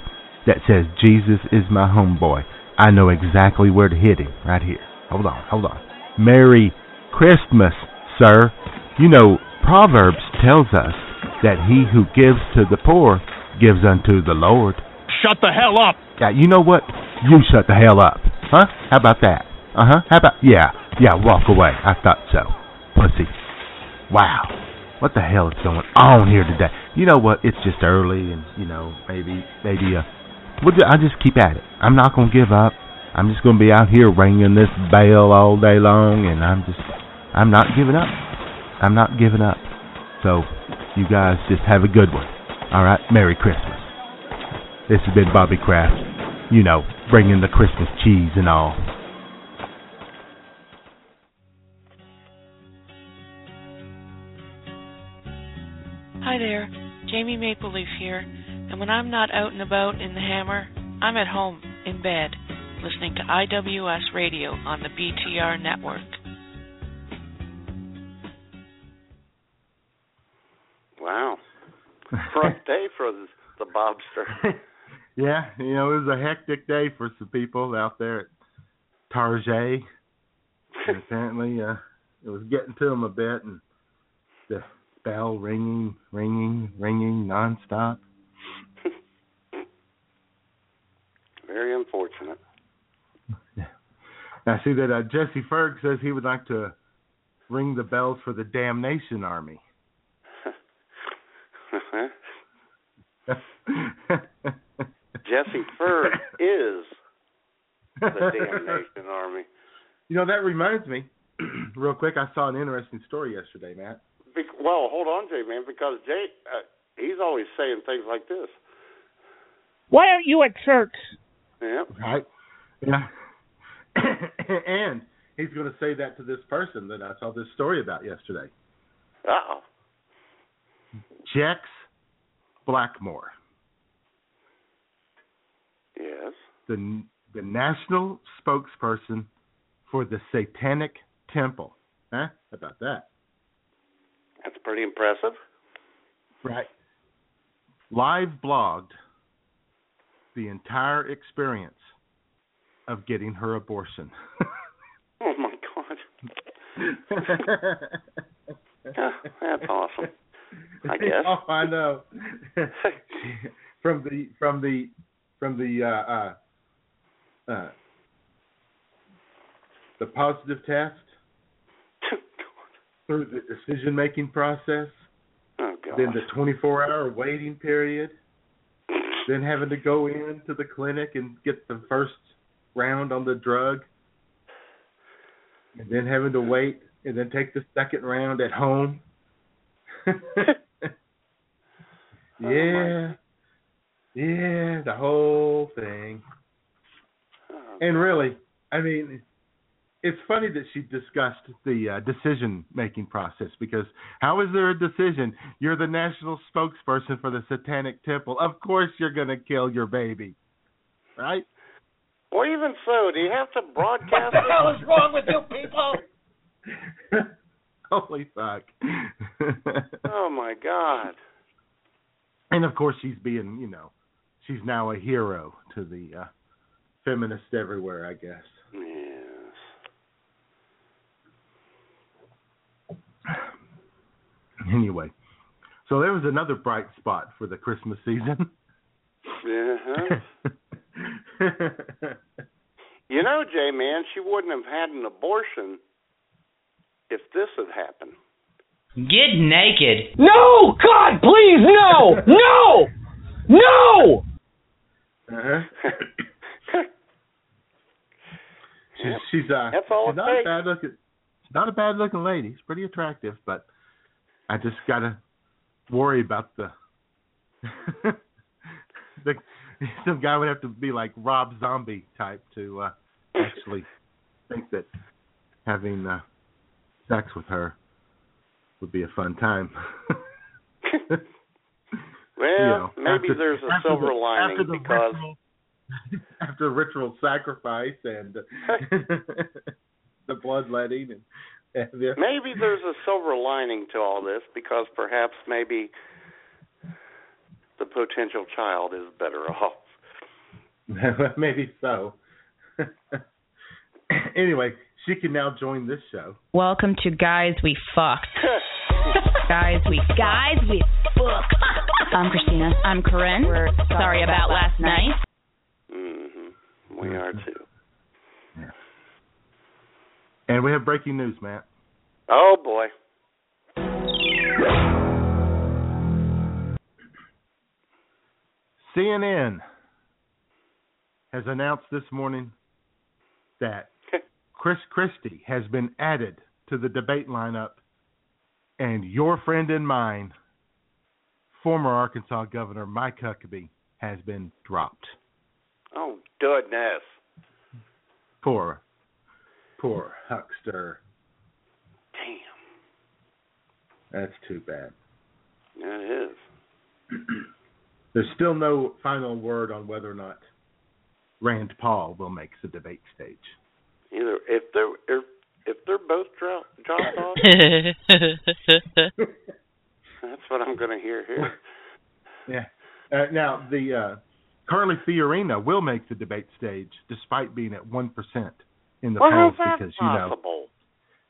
that says "Jesus is my homeboy." I know exactly where to hit him. Right here. Hold on, hold on. Merry Christmas, sir. You know, Proverbs tells us that he who gives to the poor gives unto the Lord. Shut the hell up. Yeah, you know what? You shut the hell up. Huh? How about that? Uh huh. How about yeah, yeah, walk away. I thought so. Pussy. Wow. What the hell is going on here today? You know what? It's just early and you know, maybe maybe uh we'll just, I'll just keep at it. I'm not gonna give up. I'm just gonna be out here ringing this bell all day long and I'm just I'm not giving up. I'm not giving up. So you guys just have a good one. All right, Merry Christmas. This has been Bobby Kraft. You know, bringing the Christmas cheese and all. Hi there, Jamie Maple Leaf here, and when I'm not out and about in the hammer, I'm at home, in bed, listening to IWS Radio on the BTR network. Wow. Rough day for the, the Bobster. yeah, you know, it was a hectic day for some people out there at Tarjay. Apparently, uh, it was getting to them a bit, and the bell ringing, ringing, ringing nonstop. Very unfortunate. I see that uh, Jesse Ferg says he would like to ring the bells for the Damnation Army. Jesse Ferg is the Damnation Army. You know, that reminds me, real quick, I saw an interesting story yesterday, Matt. Be- well, hold on, Jay, man, because Jay, uh, he's always saying things like this. Why aren't you at church? Yeah. Right? Yeah. and he's going to say that to this person that I saw this story about yesterday. Uh-oh. Jex Blackmore. Yes. The the national spokesperson for the Satanic Temple. Huh? How about that? That's pretty impressive. Right. Live blogged the entire experience of getting her abortion. oh my god. That's awesome. I guess. oh, I know. from the from the from the uh, uh, uh, the positive test through the decision making process, oh, then the 24 hour waiting period, then having to go into the clinic and get the first round on the drug, and then having to wait and then take the second round at home. yeah. Yeah, the whole thing. Oh, And really, I mean, it's funny that she discussed the uh, decision making process because how is there a decision? You're the national spokesperson for the Satanic Temple. Of course, you're going to kill your baby, right? Well, even so, do you have to broadcast What the hell is wrong with you people? Holy fuck. oh my God. and of course, she's being, you know, she's now a hero to the uh, feminists everywhere, I guess. Yes. Anyway, so there was another bright spot for the Christmas season. Yeah. you know, Jay, man, she wouldn't have had an abortion if this had happened. Get naked. No, God, please, no, no, no. Uh-huh. she's she's uh That's all she's not a bad looking she's not a bad looking lady. She's pretty attractive, but I just gotta worry about the the some guy would have to be like Rob Zombie type to uh actually think that having uh sex with her would be a fun time. Well, You know, maybe after- there's a silver the- lining after the because ritual, after ritual sacrifice and the bloodletting and, the, maybe there's a silver lining to all this because perhaps maybe the potential child is better off. maybe so. anyway, she can now join this show. Welcome to Guys We Fucked. Guys We Guys We Fucked. I'm Krystyna. I'm Corinne. We're sorry about last night. Mm-hmm. We are too. And we have breaking news, Matt. Oh boy. CNN has announced this morning that Chris Christie has been added to the debate lineup, and your friend and mine, former Arkansas Governor Mike Huckabee, has been dropped. Oh goodness. Poor, poor Huckster. Damn. That's too bad. It is. There's still no final word on whether or not Rand Paul will make the debate stage. Either if they're if, if they're both dro- dropped off, that's what I'm going to hear here. Yeah. Uh, now the uh, Carly Fiorina will make the debate stage despite being at one percent in the well, that because you know possible?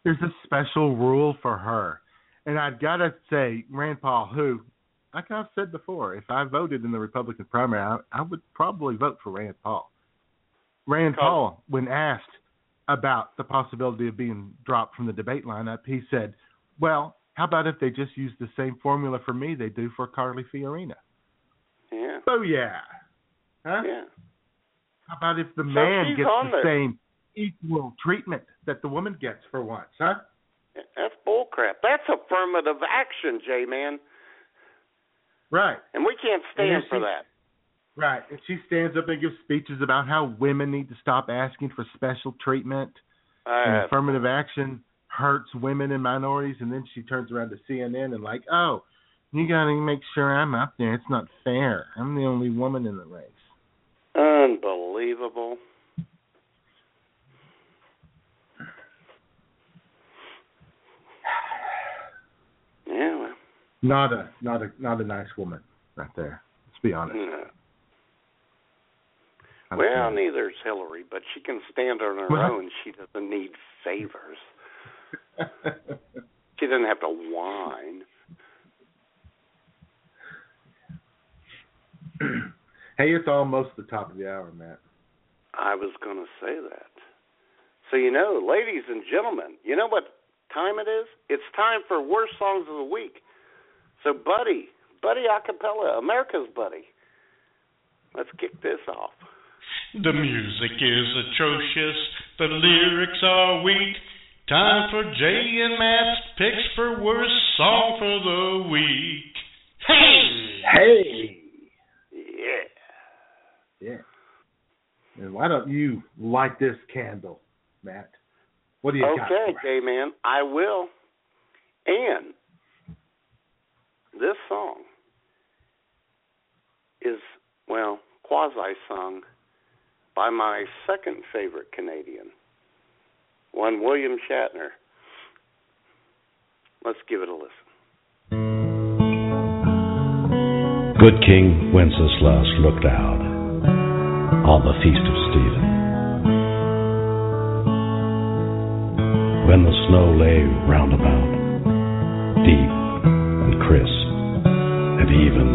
there's a special rule for her. And I've got to say, Rand Paul, who, like I've said before, if I voted in the Republican primary, I, I would probably vote for Rand Paul. Rand Paul, when asked about the possibility of being dropped from the debate lineup, he said, "Well, how about if they just use the same formula for me they do for Carly Fiorina?" Yeah. Oh yeah, huh? Yeah. How about if the So man gets the same equal treatment that the woman gets for once, huh? That's bullcrap. That's affirmative action, J man, Right. and we can't stand for she- that. Right. And she stands up and gives speeches about how women need to stop asking for special treatment Uh, affirmative action hurts women and minorities and then she turns around to CNN and like, "Oh, you got to make sure I'm up there. It's not fair. I'm the only woman in the race." unbelievable. Yeah, well, Not a not a not a nice woman right there. Let's be honest. no. Well, sorry. neither's Hillary, but she can stand on her Well- own. She doesn't need favors. She doesn't have to whine. hey, it's almost the top of the hour, Matt. I was going to say that. So, you know, ladies and gentlemen, you know what time it is? It's time for Worst Songs of the Week. So, Buddy, Buddy Acapella, America's Buddy. Let's kick this off. The music is atrocious, the lyrics are weak. Time for Jay and Matt's picks for worst song for the week. Hey! Hey. Yeah. Yeah. And why don't you light this candle, Matt? What do you got? Okay, for? J Man, I will. And this song is, well, quasi sung by my second favorite Canadian, one William Shatner. Let's give it a listen. Good King Wenceslas looked out on the feast of Stephen. When the snow lay round about, deep and crisp and even,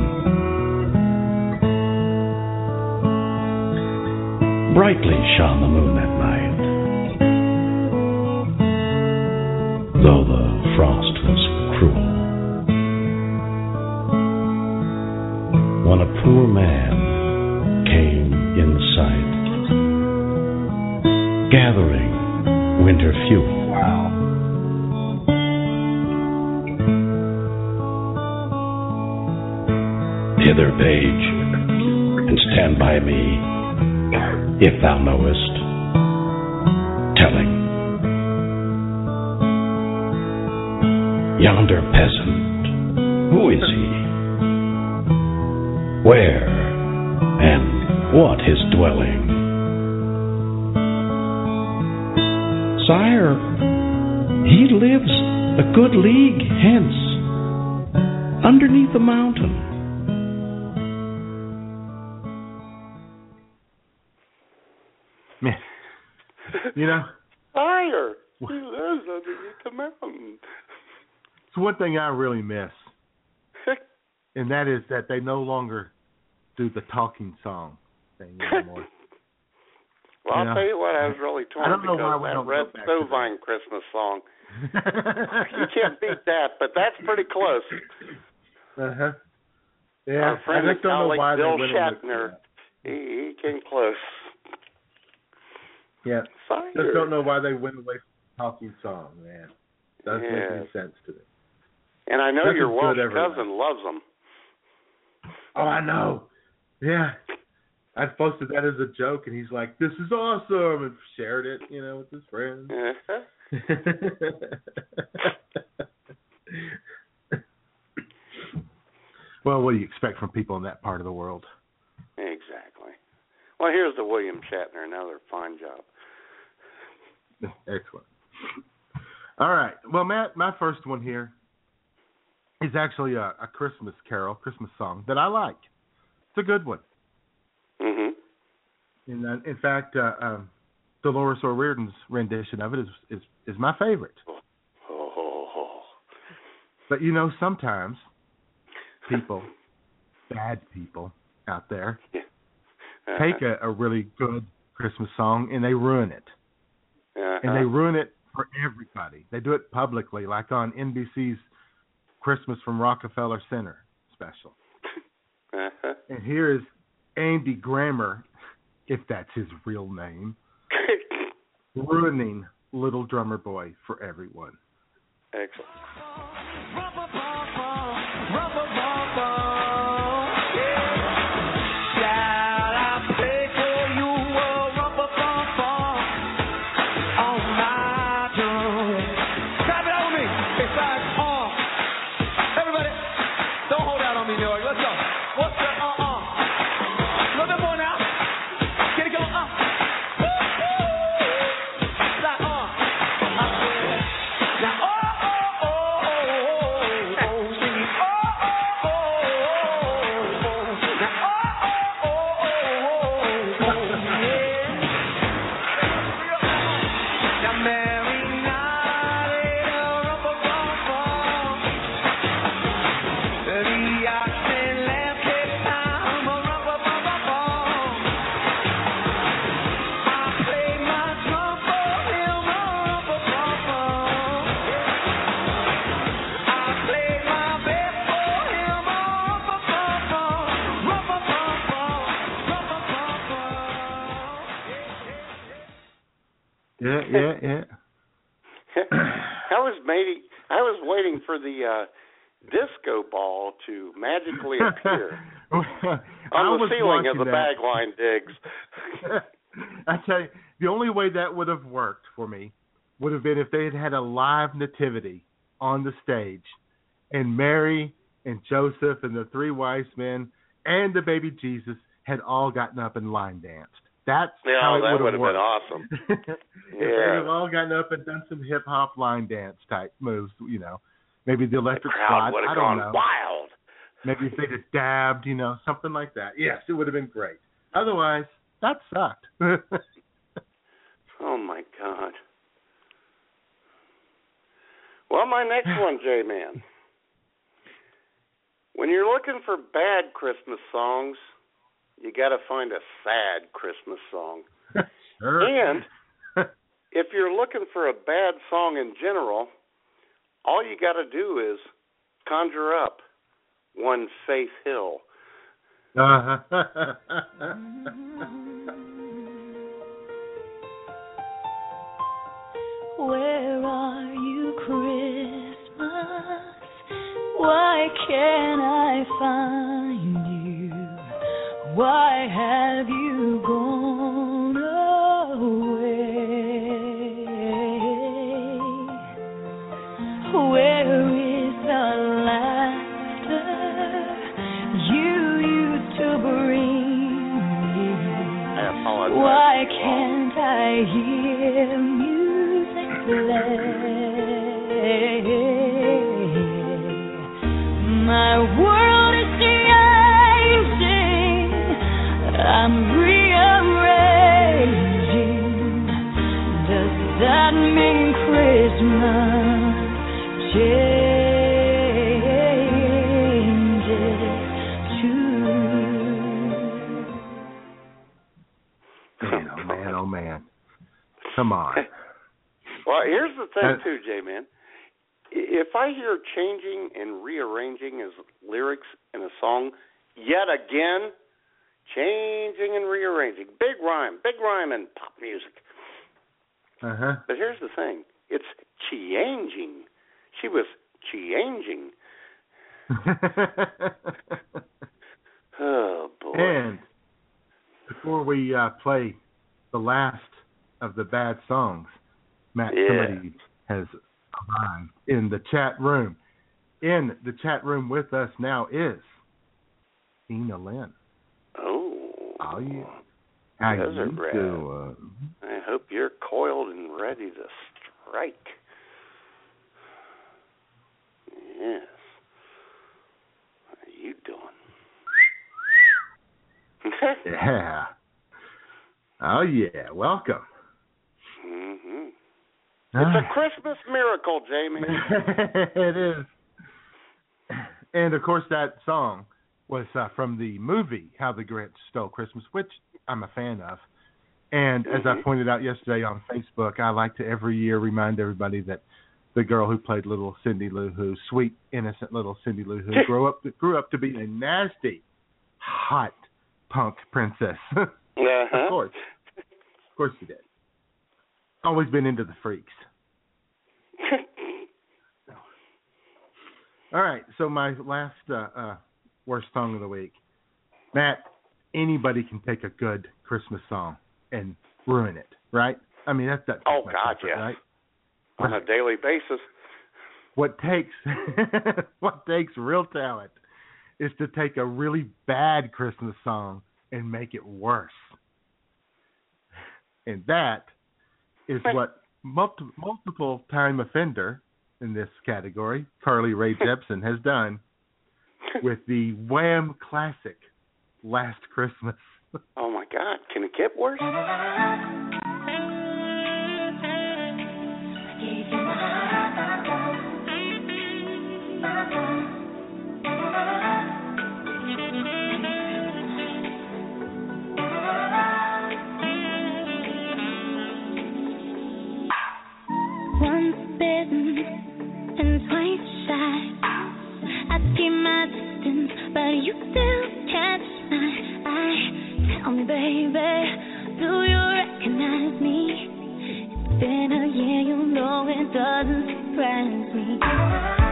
brightly shone the moon that night. Though the frost was cruel. When a poor man came in sight, gathering winter fuel. Hither, page, and stand by me, if thou knowest, telling. Yonder peasant, who is he? Where and what his dwelling? Sire, he lives a good league hence, underneath a mountain. You know, Fire. He lives underneath the mountain. it's one thing I really miss, and that is that they no longer do the talking song thing anymore. Well. I'll tell you what, I was really torn I don't know because why that Red. Sovine Christmas song. you can't beat that, but that's pretty close. Uh huh. Yeah, Our friend I just don't know why Bill they went away from Shatner, he, he came close. Yeah, Fire. just don't know why they went away from the talking song, man. Doesn't make any sense to me. And I know Nothing's your Welsh ever cousin loves them. Oh, I know. Yeah. I posted that as a joke, and he's like, "This is awesome," and shared it, you know, with his friends. Uh-huh. well, what do you expect from people in that part of the world? exactly. Well, here's the William Shatner, another fine job. Excellent. All right. Well, Matt, my first one here is actually a, a Christmas carol, Christmas song that I like. It's a good one. hmm And uh, in fact, uh, um, Dolores O'Riordan's rendition of it is is is my favorite. Oh, But you know, sometimes people, bad people out there, Uh-huh. take a, a really good Christmas song and they ruin it. Uh-huh. And they ruin it for everybody. They do it publicly, like on NBC's Christmas from Rockefeller Center special. Uh-huh. And here is Andy Grammer, if that's his real name, ruining Little Drummer Boy for everyone. Excellent. Yeah, yeah, yeah. I was waiting. I was waiting for the uh, disco ball to magically appear on the ceiling of the that. bagline digs. I tell you, the only way that would have worked for me would have been if they had had a live nativity on the stage, and Mary and Joseph and the three wise men and the baby Jesus had all gotten up and line danced. That's Yeah, how it that would have been awesome. if they'd have all gotten up and done some hip hop line dance type moves, you know, maybe the electric Crowd would have gone know. wild. Maybe if they'd have dabbed, you know, something like that. Yes, it would have been great. Otherwise, that sucked. Oh my God. Well, my next one, J Man. When you're looking for bad Christmas songs, you got to find a sad Christmas song. Sure. And if you're looking for a bad song in general, all you got to do is conjure up one Faith Hill. Uh-huh. Where are you, Christmas? Why can't I find you? Why have you gone Come on. Well, here's the thing Uh, too, J Man. If I hear changing and rearranging as lyrics in a song yet again, changing and rearranging, big rhyme, big rhyme in pop music. Uh huh. But here's the thing: it's changing. She was changing. Oh boy. and before we uh, play the last of the bad songs, Matt, Yeah. somebody has arrived in the chat room. In the chat room with us now is Ina Lynn. Oh. How you? How you doing? I hope you're coiled and ready to strike. Yes. How are you doing? Yeah. Oh yeah. Welcome. Ah. It's a Christmas miracle, Jamie. it is. And of course, that song was uh, from the movie How the Grinch Stole Christmas, which I'm a fan of. And as I Mhm. pointed out yesterday on Facebook, I like to every year remind everybody that the girl who played little Cindy Lou Who, sweet innocent little Cindy Lou Who, grew up grew up to be a nasty, hot punk princess. Uh-huh. Of course, of course she did. Always been into the freaks. All right, so my last uh, uh, worst song of the week, Matt. Anybody can take a good Christmas song and ruin it, right? I mean, that's that. Oh, my God, comfort, yes. Right? On a daily basis. What takes what takes real talent is to take a really bad Christmas song and make it worse. And that is what multi- multiple time offender in this category, Carly Rae Jepsen, has done with the Wham classic Last Christmas. Oh my God, can it get worse? But you still catch my eye. Tell me, baby, do you recognize me? It's been a year, you know it doesn't surprise me. Merry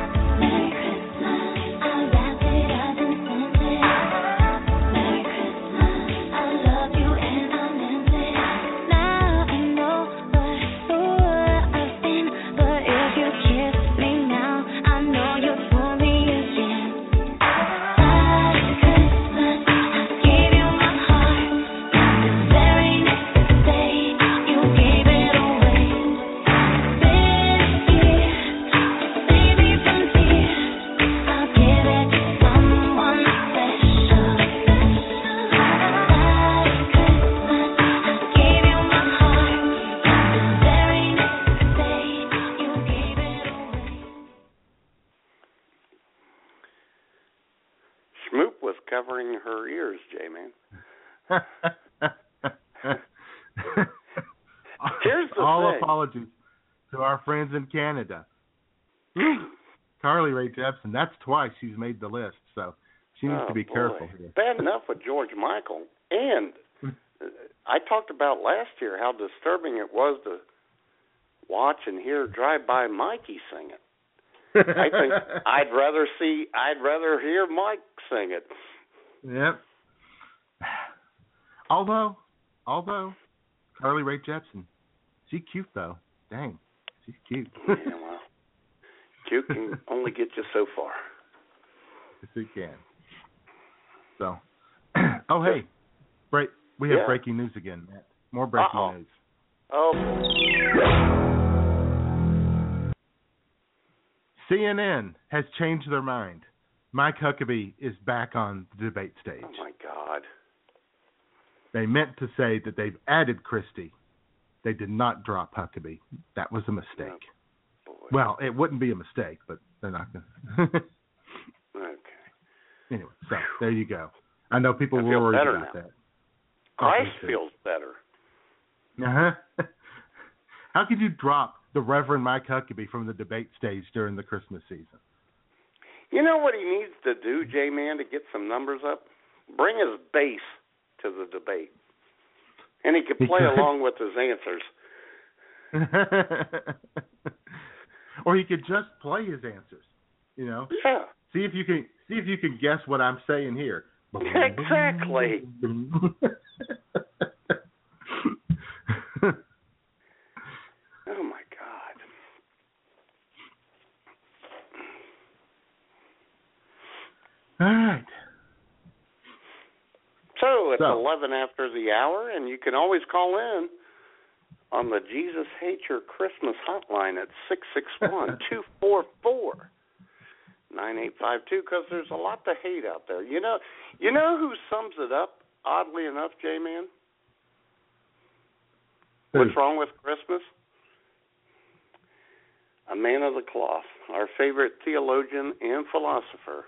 in Canada. Carly Rae Jepsen, that's twice she's made the list, so she needs Oh, to be oh, boy. careful here. Bad enough with George Michael, and I talked about last year how disturbing it was to watch and hear Drive By Mikey sing it. I think I'd rather see, I'd rather hear Mike sing it. Yep. Although, although Carly Rae Jepsen, she's cute though. Dang, she's cute. Yeah, well, cute can only get you so far. yes, it can. So, oh hey, break. We have Yeah. breaking news again, Matt. More breaking Uh-oh. news. Oh, CNN has changed their mind. Mike Huckabee is back on the debate stage. oh my God. They meant to say that they've added Christie. They did not drop Huckabee. That was a mistake. well, it wouldn't be a mistake, but they're not going to. Okay. anyway, so there you go. I know people I were worried about now. that. Christ too. feels better. Uh-huh. How could you drop the Reverend Mike Huckabee from the debate stage during the Christmas season? You know what he needs to do, J Man, to get some numbers up? Bring his base to the debate. And he could play along with his answers. or he could just play his answers. You know, Yeah. see if you can see if you can guess what I'm saying here. Exactly. Oh my God. All right. So it's So- eleven after the hour, and you can always call in on the Jesus Hate Your Christmas hotline at six six one two four four nine eight five two. Because there's a lot to hate out there. You know, you know who sums it up? Oddly enough, J Man. What's wrong with Christmas? A man of the cloth, our favorite theologian and philosopher,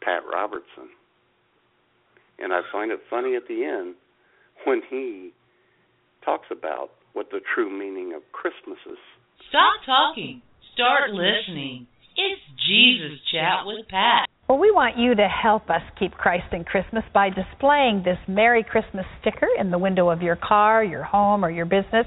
Pat Robertson. And I find it funny at the end when he talks about what the true meaning of Christmas is. Stop talking. Start listening. It's Jesus Chat with Pat. Well, we want you to help us keep Christ in Christmas by displaying this Merry Christmas sticker in the window of your car, your home, or your business.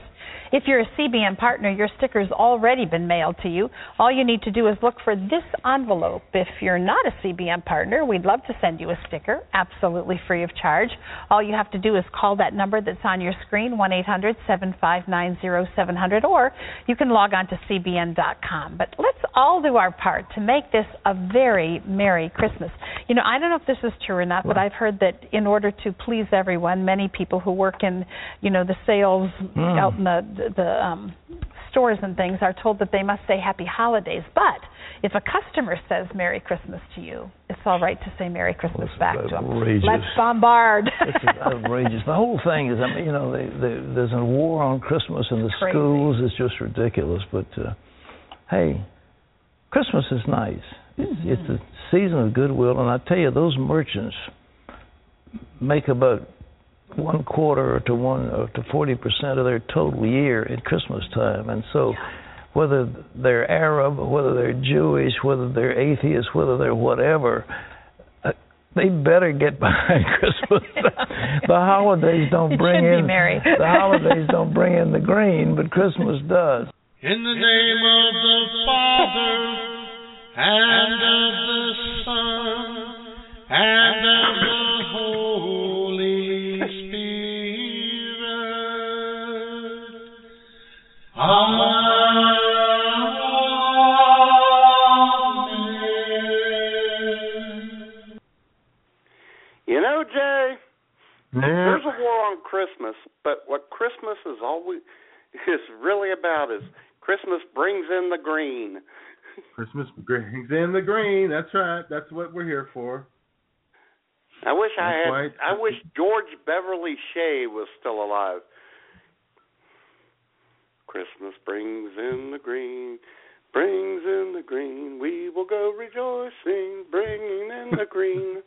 If you're a CBN partner, your sticker's already been mailed to you. All you need to do is look for this envelope. If you're not a CBN partner, we'd love to send you a sticker, absolutely free of charge. All you have to do is call that number that's on your screen, 1 800 759 0700, or you can log on to CBN.com. But let's all do our part to make this a very Merry Christmas. You know, I don't know if this is true or not, but I've heard that in order to please everyone, many people who work in, you know, the sales Mm. out in the the um, stores and things are told that they must say Happy Holidays. But if a customer says Merry Christmas to you, it's all right to say Merry Christmas back to them. Let's bombard. This is outrageous. The whole thing is, I mean, you know, they, they, there's a war on Christmas in the Crazy. schools. It's just ridiculous. But uh, hey, Christmas is nice. It's, Mm-hmm. it's a season of goodwill, and I tell you, those merchants make about one quarter to one or to forty percent of their total year at Christmas time, and so. Whether they're Arab, whether they're Jewish, whether they're atheists, whether they're whatever, uh, they better get behind Christmas. the holidays don't bring should be in merry. the holidays don't bring in the green, but Christmas does. In the name of the Father and of the Son and of the Holy Spirit. Amen. You know, Jay, there's a war on Christmas, but what Christmas is always is really about is Christmas brings in the green. Christmas brings in the green. That's right. That's what we're here for. I wish I had. right. I wish George Beverly Shea was still alive. Christmas brings in the green, brings in the green. We will go rejoicing, bringing in the green.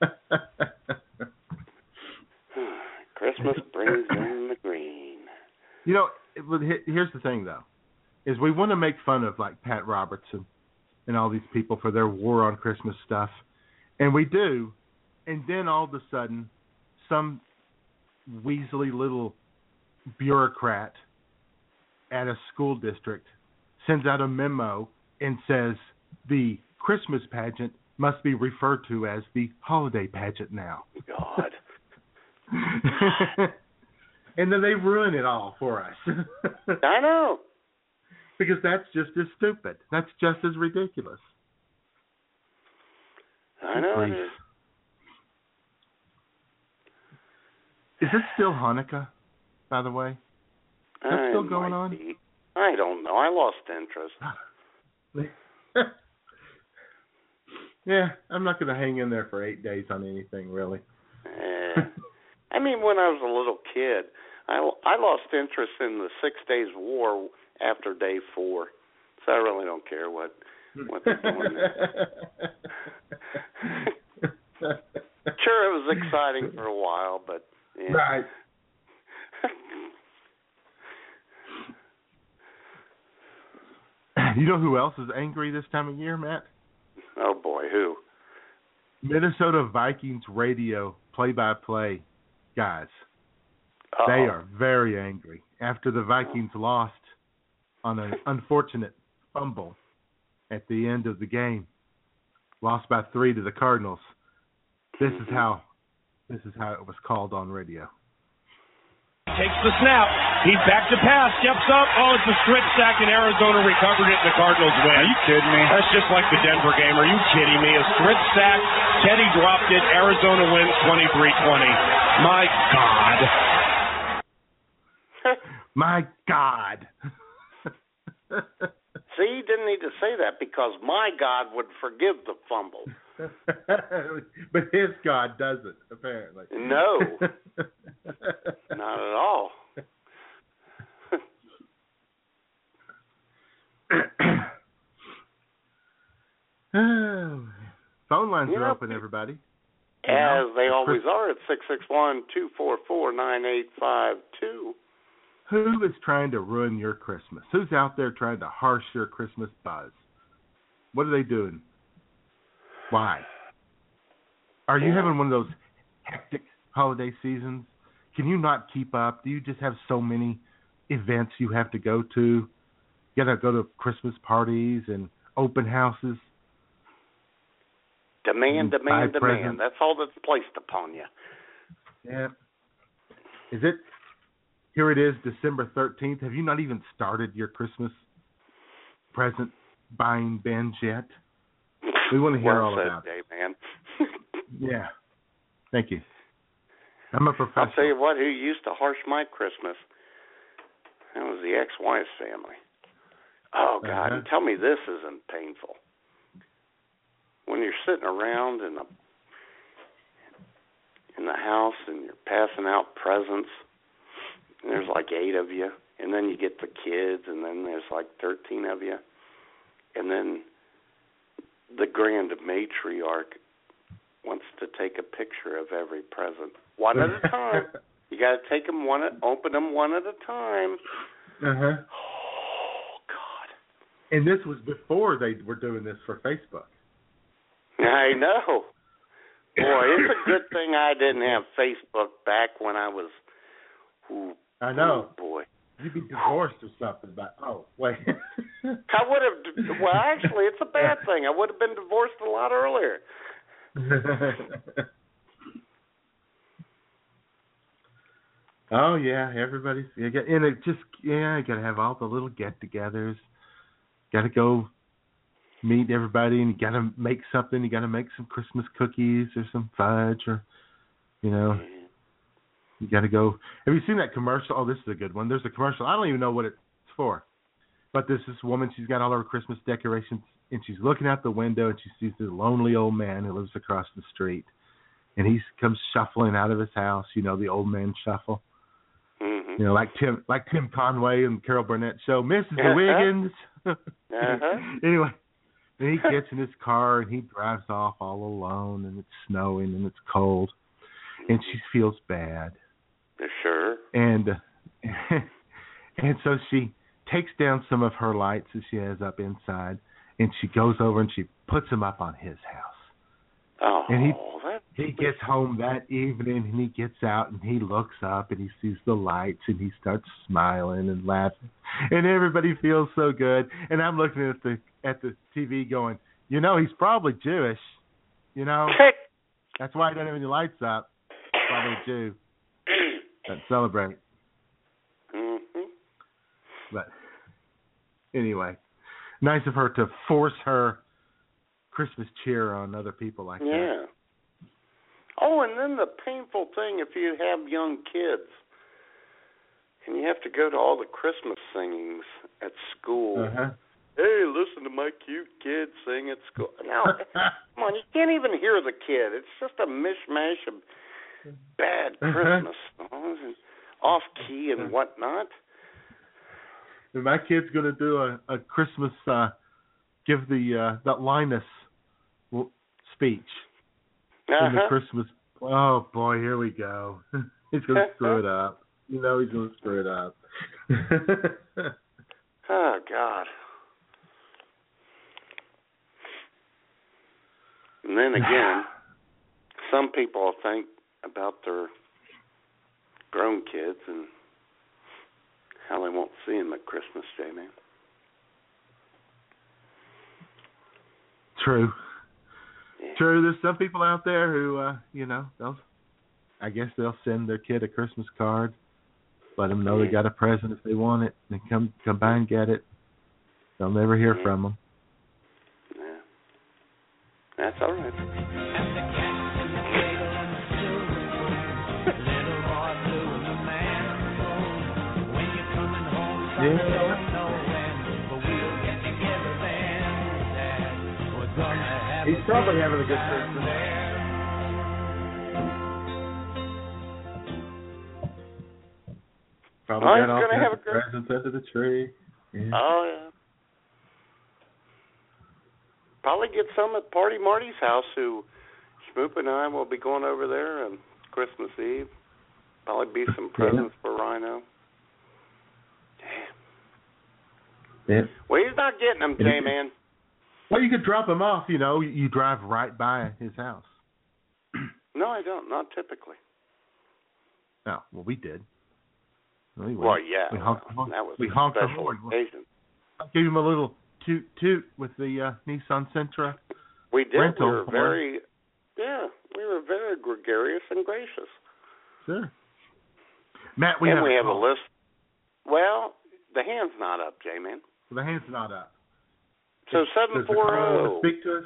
Christmas brings in the green. You know, here's the thing though, is we want to make fun of like Pat Robertson and all these people for their war on Christmas stuff, and we do, and then all of a sudden, some weaselly little bureaucrat at a school district sends out a memo and says the Christmas pageant must be referred to as the holiday pageant now. God. and then they ruin it all for us. I know. Because that's just as stupid. That's just as ridiculous. I know it is. Is it still Hanukkah, by the way? Is that I still going on? be. I don't know. I lost interest. yeah, I'm not going to hang in there for eight days on anything, really. Eh. I mean, when I was a little kid, I I lost interest in the Six Days War after day four, so I really don't care what what they're doing there. Sure, it was exciting for a while, but yeah. Right. You know who else is angry this time of year, Matt? Oh boy, who? Minnesota Vikings radio play-by-play guys. Uh-oh. They are very angry after the Vikings oh. lost on an unfortunate fumble at the end of the game. Lost by 3 to the Cardinals. This is how this is how it was called on radio. Takes the snap. He's back to pass. Steps up. Oh, it's a strip sack, and Arizona recovered it. and The Cardinals win. Are you kidding me? That's just like the Denver game. Are you kidding me? A strip sack. Teddy dropped it. Arizona wins 23-20. My God. My God. See, you didn't need to say that because my God would forgive the fumble. but his God doesn't, apparently. No. Not at all. Phone lines You are open, everybody. As they always are at six six one two four four nine eight five two. Who is trying to ruin your Christmas? Who's out there trying to harsh your Christmas buzz? What are they doing? Why? Are you having one of those hectic holiday seasons? Can you not keep up? Do you just have so many events you have to go to? You gotta go to Christmas parties and open houses. Demand, demand, demand. presents. That's all that's placed upon you. Yeah. Is it? Here it is, December thirteenth. Have you not even started your Christmas present buying binge yet? We want to hear well all said, about it. Man. Yeah. Thank you. I'm a professional. I'll tell you what, who used to harsh my Christmas? That was the ex-wife's family. Oh God! Uh-huh. And tell me this isn't painful. When you're sitting around in the in the house and you're passing out presents, and there's like eight of you, and then you get the kids, and then there's like thirteen of you, and then the grand matriarch wants to take a picture of every present, one at a time. You got to take them one, at, open them one at a time. Uh huh. Oh God! And this was before they were doing this for Facebook. I know. Boy, it's a good thing I didn't have Facebook back when I was. Ooh, I know. oh, boy. You'd be divorced or something. But oh wait. I would have. Well, actually, it's a bad thing. I would have been divorced a lot earlier. oh yeah, everybody's you got and it just yeah, you gotta have all the little get-togethers. Got to go meet everybody, and you got to make something. You got to make some Christmas cookies or some fudge, or you know, mm. You got to go. Have you seen that commercial? Oh, this is a good one. There's a commercial. I don't even know what it's for, but this this woman. She's got all her Christmas decorations, and she's looking out the window, and she sees this lonely old man who lives across the street, and he comes shuffling out of his house. You know, the old man shuffle. Mm-hmm. You know, like Tim, like Tim Conway and Carol Burnett show, Mrs. Wiggins. Uh-huh. anyway, And he gets in his car and he drives off all alone and it's snowing and it's cold. And she feels bad. Sure. And and so she takes down some of her lights that she has up inside and she goes over and she puts them up on his house. Oh, And he oh, that, he gets home that evening and he gets out and he looks up and he sees the lights and he starts smiling and laughing and everybody feels so good and I'm looking at the at the TV going, you know, he's probably Jewish, you know. That's why he doesn't have any lights up. Probably a Jew. That celebrate. hmm But anyway, nice of her to force her Christmas cheer on other people like that. Yeah. Oh, and then the painful thing if you have young kids and you have to go to all the Christmas singings at school. Uh-huh. Hey, listen to my cute kid sing at school. Now, come on, you can't even hear the kid. It's just a mishmash of bad Christmas songs and off key and whatnot. And my kid's going to do a, a Christmas uh give the uh that Linus speech in the Uh-huh. Christmas. Oh boy, here we go. he's going to screw it up. You know he's going to screw it up. Oh God. And then again, some people think about their grown kids and how they won't see them at Christmas Day, man. True. True. There's some people out there who, uh, you know, they'll, I guess they'll send their kid a Christmas card, let them know they got a present if they want it, and come come by and get it. They'll never hear from them. Yeah. That's all right. He's probably having a good Christmas. Probably Oh, got all gonna have a great- presents under the tree. Yeah. Oh yeah. Probably get some at Party Marty's house. Who Schmoop and I will be going over there on Christmas Eve. Probably be some presents for Rhino. Damn. Yeah. Well, he's not getting them, J man. Well, you could drop him off. You know, you- drive right by his house. No, I don't. Not typically. Oh, well, we did. No, we Well, yeah. We honked, well, that was we a honked special horn. occasion. Gave him a little toot toot with the uh, Nissan Sentra. We did. rental we were horn. very, yeah, we were very gregarious and gracious. Sure. Matt, we and have we a have a list. Well, the hand's not up, J man. The hand's not up. So Does- seven does the four caller wanna zero. Oh. Speak to us.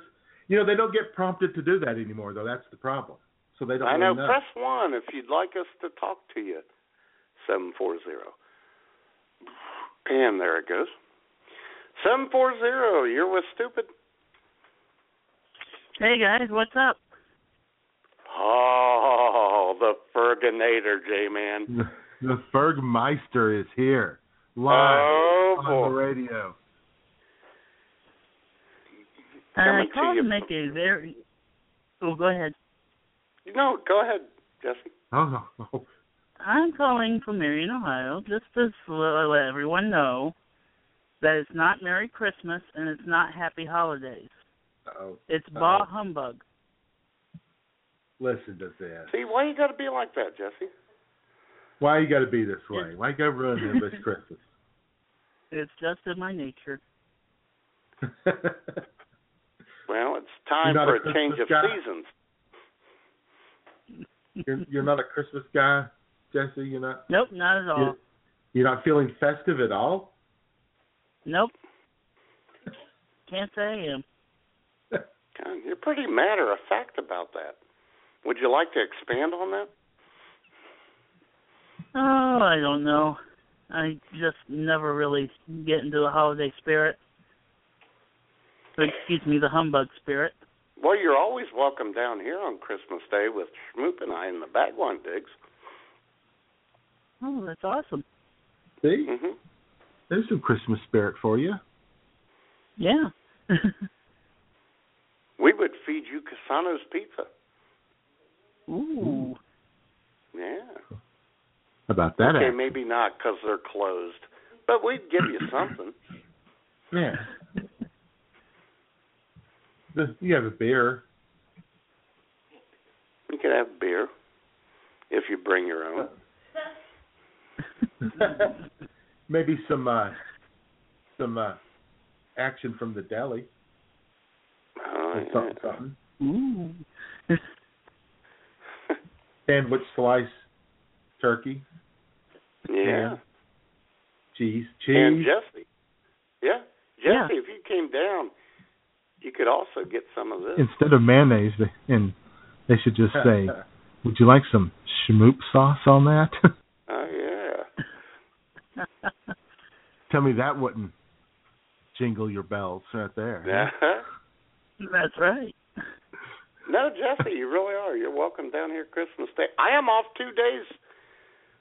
You know they don't get prompted to do that anymore, though. That's the problem. So they don't. I know. really know. Press one if you'd like us to talk to you. Seven four zero. And there it goes. Seven four zero. You're with stupid. Hey guys, what's up? Oh, the Ferginator, J man. The, the Fergmeister is here live Oh, on boy. the radio. Uh, I Coming to you. make a very. Oh, go ahead. No, go ahead, Jesse. Oh, oh, I'm calling from Marion, Ohio, just to let everyone know that it's not Merry Christmas and it's not Happy Holidays. oh. It's Uh-oh. Bah Humbug. Listen to this. See, why you got to be like that, Jesse? Why you got to be this way? Why you got to ruin him this Christmas? It's just in my nature. Well, it's time for a a change of guy? seasons. you're, you're not a Christmas guy, Jesse. You're not. Nope, not at all. You're, you're not feeling festive at all. Nope. Can't say I am. God, you're pretty matter of fact about that. Would you like to expand on that? Oh, I don't know. I just never really get into the holiday spirit. Excuse me, the humbug spirit. Well, you're always welcome down here on Christmas Day with Schmoop and I in the Bagwan Digs. Oh, that's awesome. See, hmm there's some Christmas spirit for you. Yeah. We would feed you Cassano's pizza. Ooh. Yeah. How about that? okay, act? maybe not because they're closed, but we'd give you something. Yeah. The, you have a beer. You could have beer if you bring your own. maybe some uh some uh action from the deli. Oh, yeah. something, something. Ooh. Sandwich slice turkey. Yeah. Ham, cheese. Cheese. And Jesse. Yeah. Jesse, Yeah. if you came down, you could also get some of this. Instead of mayonnaise they, and they should just say, Would you like some schmoop sauce on that? Oh yeah. Tell me that wouldn't jingle your bells right there. Yeah. That's right. No, Jesse, you really are. You're welcome down here Christmas Day. I am off two days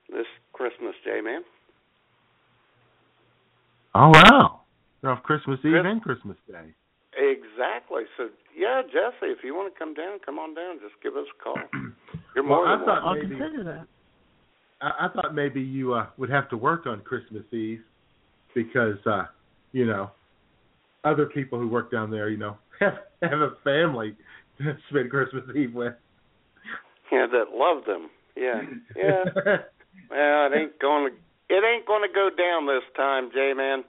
this Christmas Day, man. Oh wow. They're off Christmas Eve Chris- and Christmas Day. Exactly. So yeah, Jesse, if you want to come down, come on down. Just give us a call. You're Well, more I thought welcome. I'll consider that. I, I thought maybe you uh, would have to work on Christmas Eve because uh, you know other people who work down there, you know, have have a family to spend Christmas Eve with. Yeah, that love them. Yeah, yeah. well, it ain't going to it ain't going to go down this time, J man.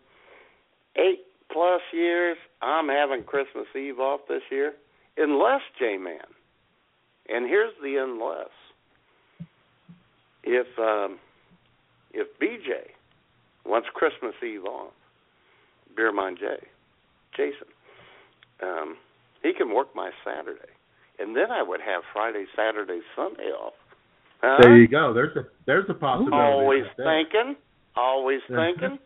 Eight plus years, I'm having Christmas Eve off this year, unless J man. And here's the unless. If um, if BJ wants Christmas Eve off, Beer Mine J, Jason, um, he can work my Saturday, and then I would have Friday, Saturday, Sunday off. Huh? There you go. There's a there's a possibility. Always thinking. Always thinking.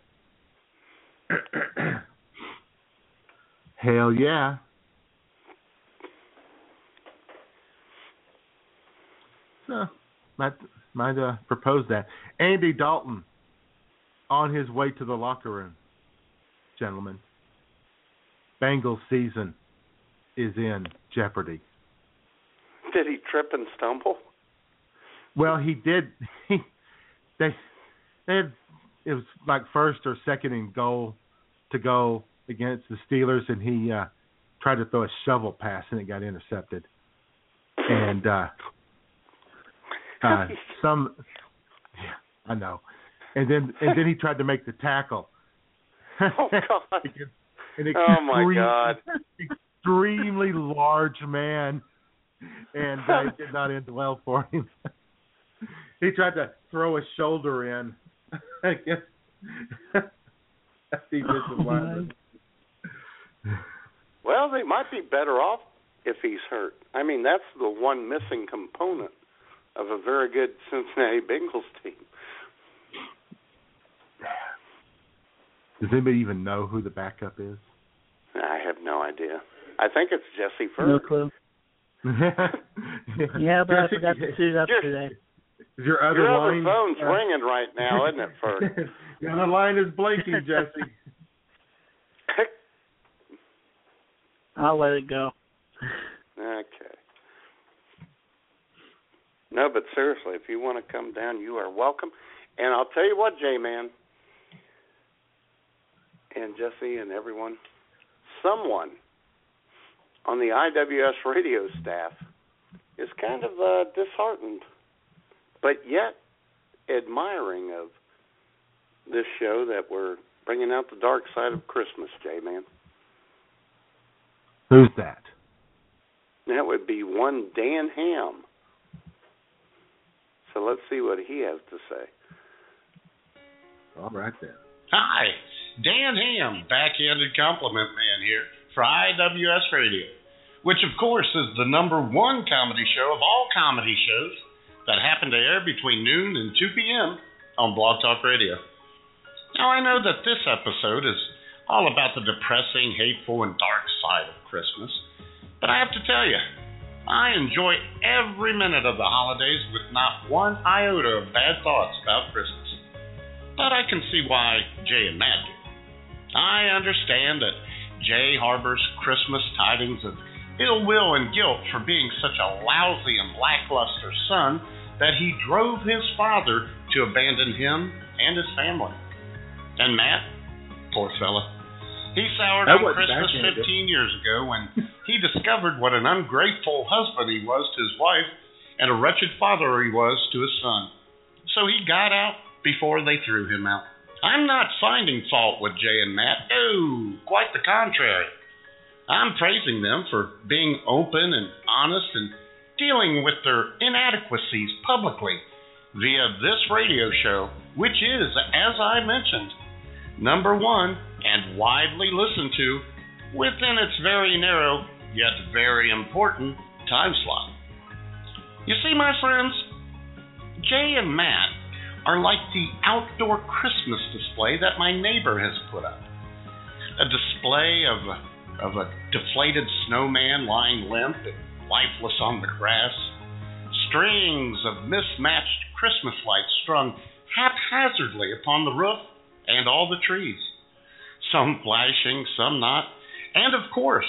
Hell yeah. So might might uh, propose that. Andy Dalton on his way to the locker room, gentlemen. Bengals season is in jeopardy. Did he trip and stumble? Well, he did. He, they, they had, it was like first or second and goal to go against the Steelers, and he uh, tried to throw a shovel pass, and it got intercepted. And uh, uh, some, yeah, I know. And then and then he tried to make the tackle. Oh God! An Oh my God! Extremely large man, and uh, it did not end well for him. he tried to throw a shoulder in against defensive lineman. Well, they might be better off if he's hurt. I mean, that's the one missing component of a very good Cincinnati Bengals team. Does anybody even know who the backup is? I have no idea. I think it's Jesse Furr. No clue. Yeah, but I forgot to suit up Your- today. Is your other Your line? other phone's uh, ringing right now, isn't it, Furr? the other line is blinking, Jesse. I'll let it go. Okay. No, but seriously, if you want to come down, you are welcome. And I'll tell you what, J Man and Jesse and everyone, someone on the IWS radio staff is kind of uh, disheartened, but yet admiring of this show that we're bringing out the dark side of Christmas, J Man. Who's that? That would be one Dan Ham. So let's see what he has to say. All right then. Hi, Dan Ham, backhanded compliment man here for IWS Radio, which of course is the number one comedy show of all comedy shows that happen to air between noon and 2 p.m. on Blog Talk Radio. Now I know that this episode is all about the depressing, hateful, and dark side of Christmas, but I have to tell you, I enjoy every minute of the holidays with not one iota of bad thoughts about Christmas. But I can see why Jay and Matt do. I understand that Jay harbors Christmas tidings of ill will and guilt for being such a lousy and lackluster son that he drove his father to abandon him and his family. And Matt, poor fella, he soured That on Christmas 15 years ago when he discovered what an ungrateful husband he was to his wife and a wretched father he was to his son. So he got out before they threw him out. I'm not finding fault with Jay and Matt. No, quite the contrary. I'm praising them for being open and honest and dealing with their inadequacies publicly via this radio show, which is, as I mentioned, number one and widely listened to within its very narrow yet very important time slot. You see, my friends, Jay and Matt are like the outdoor Christmas display that my neighbor has put up. A display of a, of a deflated snowman lying limp and lifeless on the grass, strings of mismatched Christmas lights strung haphazardly upon the roof and all the trees, some flashing, some not, and of course,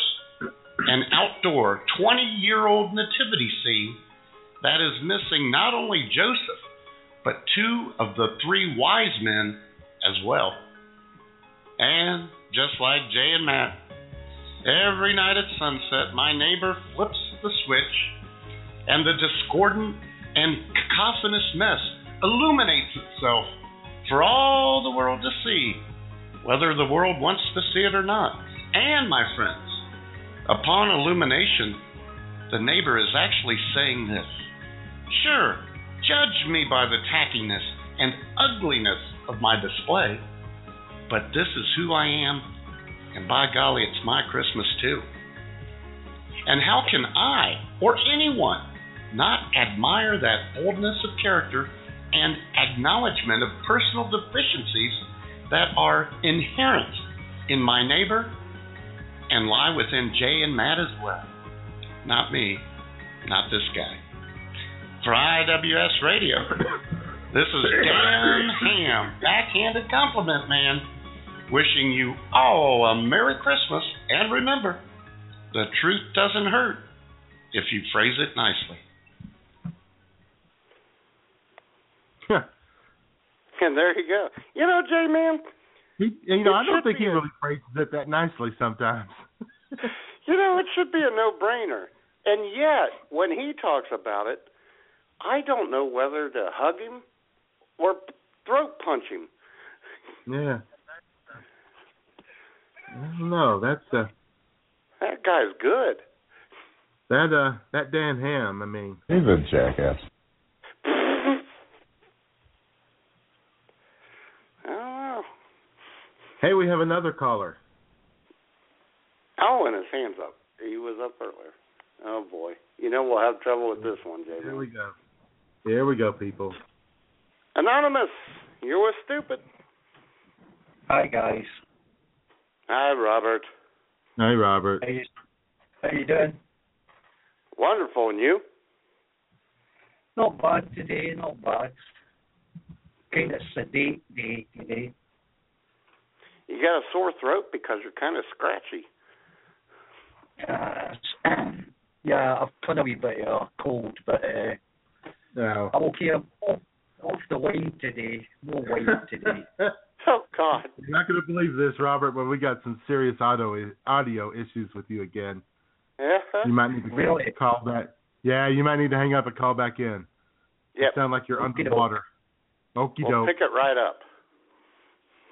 an outdoor 20 year old nativity scene that is missing not only Joseph, but two of the three wise men as well. And just like Jay and Matt, every night at sunset, my neighbor flips the switch, and the discordant and cacophonous mess illuminates itself for all the world to see, whether the world wants to see it or not. And, my friends, upon illumination, the neighbor is actually saying this Sure, judge me by the tackiness and ugliness of my display, but this is who I am, and by golly, it's my Christmas too. And how can I, or anyone, not admire that boldness of character and acknowledgement of personal deficiencies that are inherent in my neighbor and lie within Jay and Matt as well? Not me, not this guy. For IWS Radio, this is Dan Ham, backhanded compliment man, wishing you all a Merry Christmas. And remember, the truth doesn't hurt if you phrase it nicely. And there you go. You know, Jay, man, He, you know, I don't think he a- really phrases it that nicely sometimes. you know, it should be a no-brainer. And yet, when he talks about it, I don't know whether to hug him or throat punch him. Yeah. No, that's uh That guy's good. that uh that Dan Ham. I mean, He's a jackass. I don't know. Hey, we have another caller. Oh, and his hands up. He was up earlier. Oh boy. You know we'll have trouble with this one, Jay. Here we go. Here we go, people. Anonymous, you were stupid. Hi guys. Hi, Robert. Hi Robert. How you, how you doing? Wonderful, and you? Not bad today, not bad. Kind of sedate day today. You got a sore throat because you're kind of scratchy. Uh, yeah, I've got a wee bit of a cold, but uh, No. I'm okay. I'm off, off the wine today. No wine today. Oh God. You're not going to believe this, Robert, but we got some serious audio audio issues with you again. Uh-huh. You might need to Really? call back. Yeah, you might need to hang up and call back in. Yeah. Sound like you're Okey-doke. underwater. Okie We'll doke. pick it right up.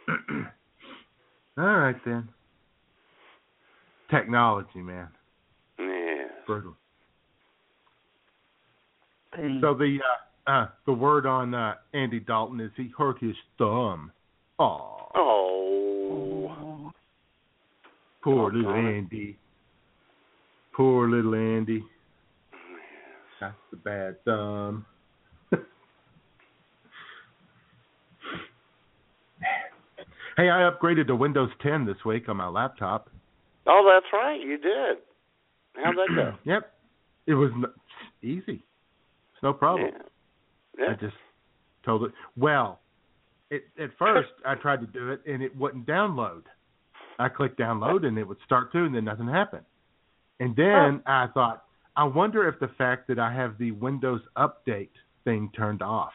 All right then. Technology, man. Yeah. Brutal. Pain. So the uh, uh the word on uh Andy Dalton is he hurt his thumb. Oh, Oh. poor Oh, little darn it. Andy. Poor little Andy. That's the bad thumb. Hey, I upgraded to Windows 10 this week on my laptop. Oh, that's right. You did. How'd that go? Yep, it was n- easy. It's no problem. Yeah. I just told it. Well, it, at first I tried to do it and it wouldn't download. I clicked download and it would start to, and then nothing happened. And then I thought, I wonder if the fact that I have the Windows Update thing turned off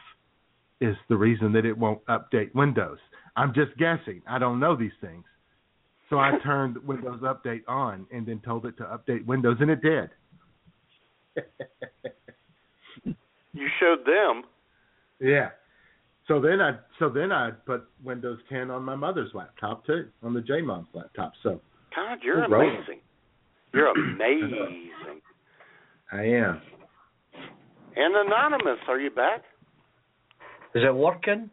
is the reason that it won't update Windows. I'm just guessing. I don't know these things. So I turned Windows Update on and then told it to update Windows, and it did. You showed them. Yeah. So then I so then I put Windows 10 on my mother's laptop too, on the J Mom's laptop. So God, you're amazing. You're amazing. I am. And anonymous, are you back? Is it working?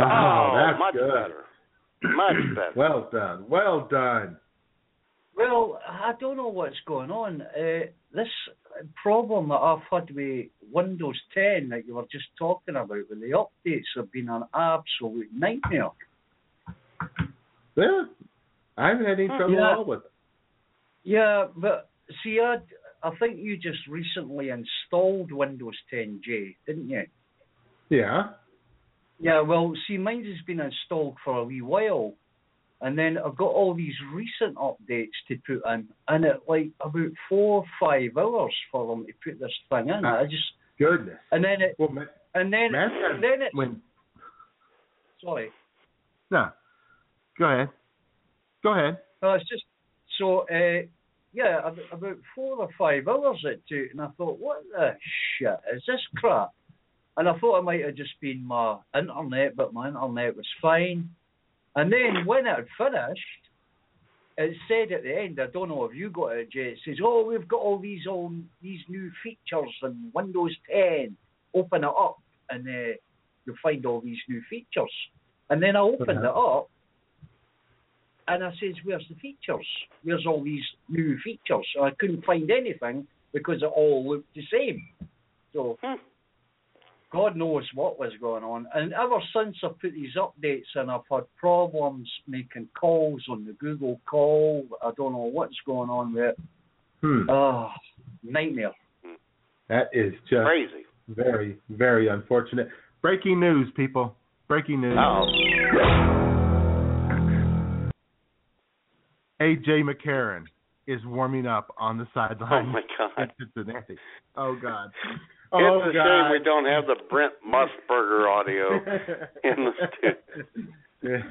Oh, that's much good. better. Much better. Well done. Well done. Well, I don't know what's going on. Uh, this problem that I've had with Windows 10 that you were just talking about with the updates have been an absolute nightmare. Yeah. I haven't had any trouble Yeah. at all with it. Yeah, but see, I, I think you just recently installed Windows 10J, didn't you? Yeah. Yeah, well, see, mine has been installed for a wee while, and then I've got all these recent updates to put in, and it like about four or five hours for them to put this thing in. I just Goodness. and then it Well, and then Matt had- then it when sorry, no. Go ahead. Go ahead. no, it's just so uh, yeah, about four or five hours it took, and I thought, what the shit is this crap? And I thought it might have just been my internet, but my internet was fine. And then when it had finished, it said at the end, I don't know if you got it, Jay. It says, "Oh, we've got all these old, these new features in Windows 10. Open it up, and uh, you'll find all these new features." And then I opened it up, and I says, "Where's the features? Where's all these new features?" So I couldn't find anything because it all looked the same. So. God knows what was going on. And ever since I put these updates in, I've had problems making calls on the Google call. I don't know what's going on with it. Hmm. Oh, nightmare. That is just Crazy. very, very unfortunate. Breaking news, people. Breaking news. Oh. AJ McCarron is warming up on the sideline Oh my God. in Cincinnati. Oh it's a God. shame we don't have the Brent Musburger audio in the studio.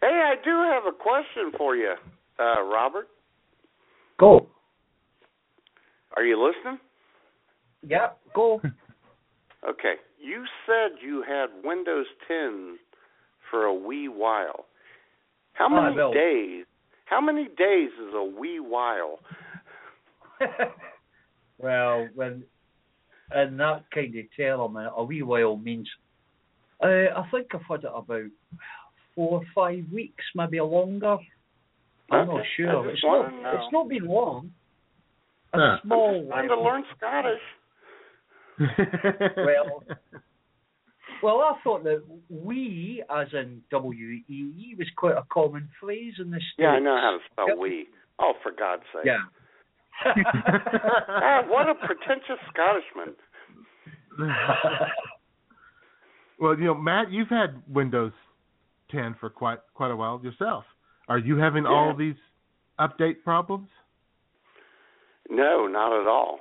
Hey, I do have a question for you, uh, Robert. Go. Are you listening? Yep, go. Okay. You said you had Windows 10 for a wee while. How Oh, many will. days? How many days is a wee while? well, when in that kind of term, a wee while means uh, I think I've had it about four or five weeks, maybe a longer. I'm not Okay. I sure. It's not. wanna. It's not been long. A Huh. small. I'm trying to learn Scottish. well, well, I thought that we, as in W E E, was quite a common phrase in the states. Yeah, I know how to spell we. Oh, for God's sake. Yeah. Ah, what a pretentious Scottishman. well, you know, Matt, you've had Windows 10 for quite quite a while yourself. Are you having all these update problems? No, not at all.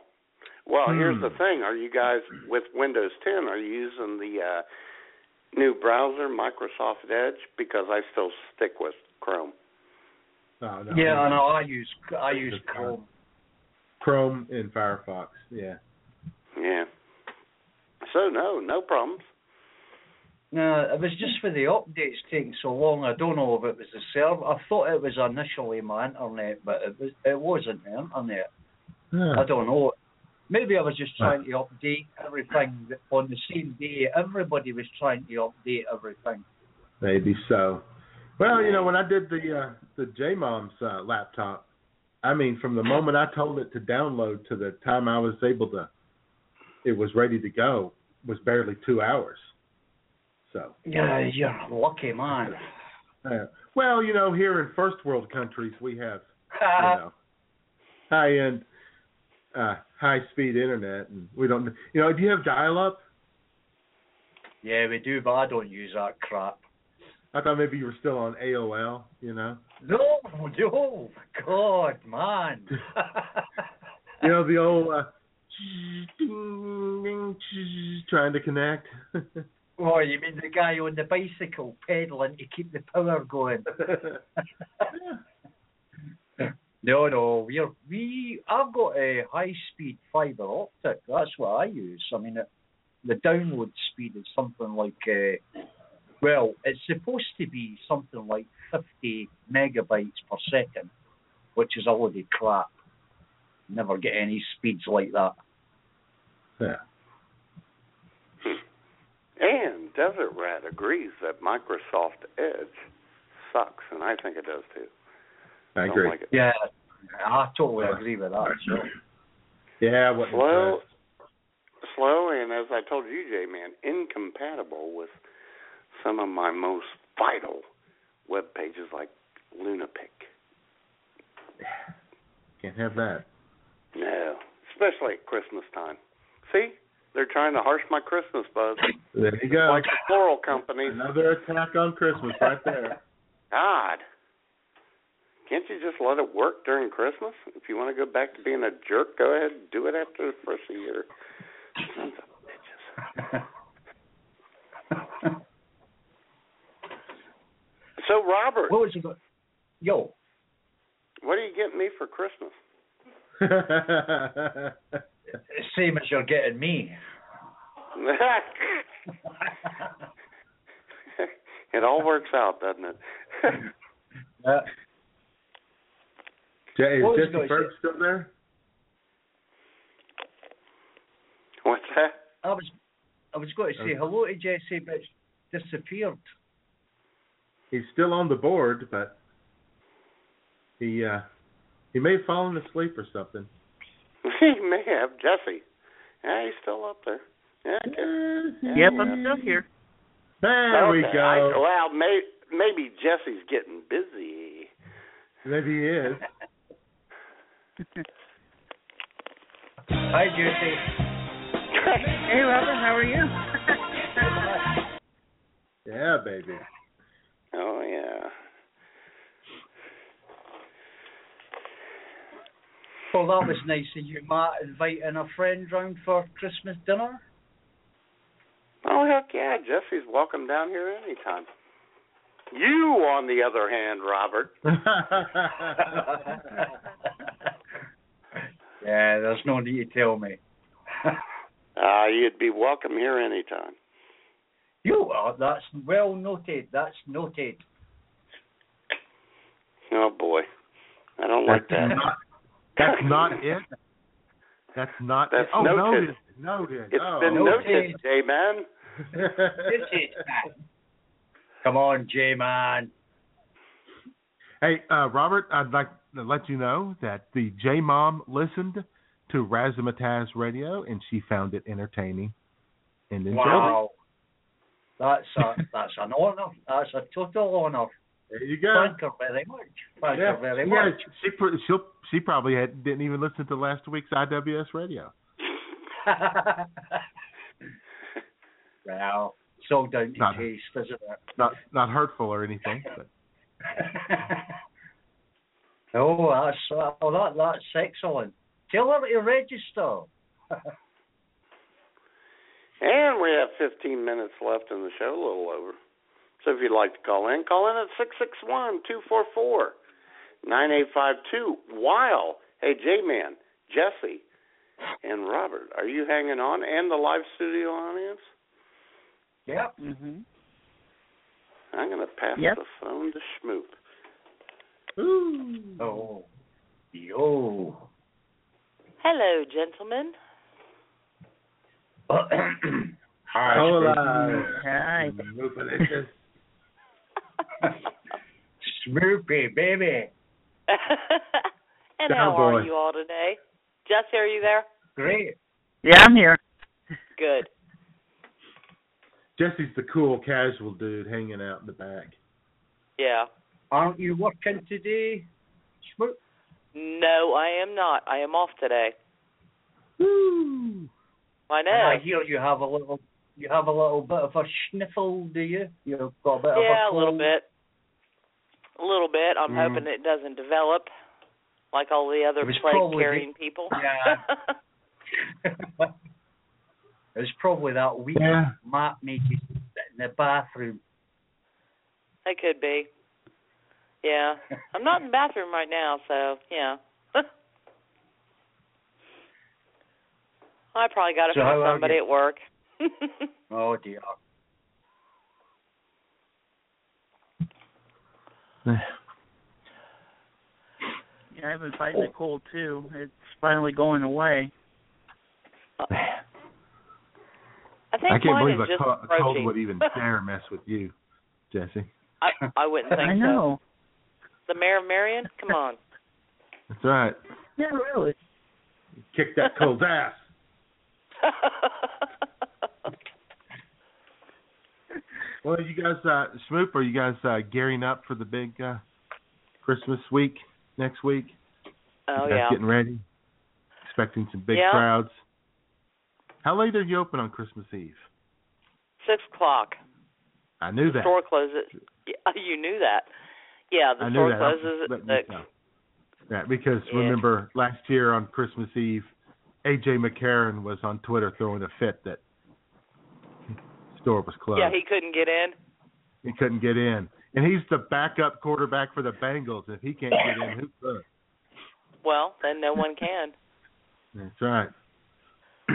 Well, here's Hmm. the thing: Are you guys with Windows 10? Are you using the uh, new browser, Microsoft Edge? Because I still stick with Chrome. Oh, no. Yeah, I know. I use I use Chrome. Chrome and Firefox. Yeah. Yeah. So no, no problems. No, it was just for the updates taking so long. I don't know if it was the server. I thought it was initially my internet, but it was it wasn't the internet. I don't know. Maybe I was just trying to update everything on the same day. Everybody was trying to update everything. Maybe so. Well, you know, when I did the uh, the J Mom's uh, laptop, I mean, from the moment I told it to download to the time I was able to, it was ready to go, was barely two hours. So. Yeah, you're a lucky man. Uh, well, you know, here in first world countries, we have you know high end, uh, high speed internet, and we don't. You know, do you have dial up? Yeah, we do, but I don't use that crap. I thought maybe you were still on AOL. You know. No, no, God, man. You know the old uh, trying to connect. oh, you mean the guy on the bicycle pedaling to keep the power going? no, no, we're we. I've got a high-speed fibre optic. That's what I use. I mean, it, the download speed is something like. Uh, well, it's supposed to be something like 50 megabytes per second, which is a load of crap. Never get any speeds like that. Yeah. And Desert Rat agrees that Microsoft Edge sucks, and I think it does too. I Don't agree. like it. Yeah, I totally agree with that. So. Yeah, what Slow, slow, and as I told you, Jay, man, incompatible with some of my most vital web pages like Lunapic. Can't have that. No, especially at Christmas time. See, they're trying to harsh my Christmas buzz. There you go. Like the floral companies. Another attack on Christmas right there. God. Can't you just let it work during Christmas? If you want to go back to being a jerk, go ahead and do it after the first year. Sons of bitches. so, Robert. What was you going? Yo. What are you getting me for Christmas? Same as you're getting me. it all works out, doesn't it? Uh, Jay, is What was Jesse going Berg still there? What's that? I was I was going to say hello to Jesse, but she disappeared. He's still on the board, but he uh he may have fallen asleep or something. he may have Jesse. Yeah, he's still up there. Yeah, I guess. Yep, I'm still here. There we Okay, go. I, well, may, maybe Jesse's getting busy. Maybe he is. Hi, Jesse. Hey, Robert, how are you? Yeah, baby. Oh yeah. Well, that was nice of you, Matt, inviting a friend round for Christmas dinner. Oh heck yeah, Jesse's welcome down here anytime. You, on the other hand, Robert. yeah, there's no need to tell me. Uh, you'd be welcome here anytime. You are. That's well noted. That's noted. Oh boy, I don't like that. Not, that's not it. That's not That's it. Oh, noted. noted. Noted. It's oh. been noted, J man. Come on, J man. Hey, uh, Robert, I'd like to let you know that the J Mom listened to Razzmatazz Radio and she found it entertaining and enjoyed Wow. That's a that's an honour. That's a total honour. There you go. Thank her very much. Thank yeah, her very yeah, much. she she'll she probably had, didn't even listen to last week's IWS radio. well, it's all down to Not- taste, isn't it? Not not hurtful or anything, but oh, that's oh, that that's excellent. Tell her to register. And we have 15 minutes left in the show, a little over. So if you'd like to call in, call in at 661-244-9852. While, hey, J-Man, Jesse, and Robert, are you hanging on? And the live studio audience? Yep. Mhm. I'm going to pass Yep. the phone to Schmoop. Ooh. Oh. Yo. Hello, gentlemen. Hi. Hola. Hi. Smoopy, baby. and how are you all today? Jesse, are you there? Great. Yeah, I'm here. Good. Jesse's the cool casual dude hanging out in the back. Yeah. Aren't you working today? Schmoop? No, I am not. I am off today. Woo! I know. And I hear you have a little you have a little bit of a sniffle, do you? You've got a bit yeah, of a a little bit. A little bit. I'm Mm. hoping it doesn't develop like all the other plague probably- carrying people. Yeah. it's probably that weak Yeah. mat making in the bathroom. It could be. Yeah. I'm not in the bathroom right now, so yeah. I probably got it So from somebody at work. Oh dear. Yeah, I've been fighting the cold too. It's finally going away. I think I can't believe is a, just co- a cold approaching. would even dare mess with you, Jesse. I I wouldn't think I know. so. The mayor of Marion? Come on. That's right. Yeah, really. Kick that cold's ass. Well, you guys, uh, Schmoop, are you guys uh, gearing up for the big uh, Christmas week next week? Oh you yeah. getting ready? Expecting some big Yeah. crowds. How late are you open on Christmas Eve? Six o'clock. I knew The that. store closes. You knew that. Yeah, the I store. Closes at six. Yeah, because Yeah. remember last year on Christmas Eve, AJ McCarron was on Twitter throwing a fit that store was closed. Yeah, he couldn't get in. he couldn't get in. And he's the backup quarterback for the Bengals. If he can't get in, who could? Well, then no one can. That's right.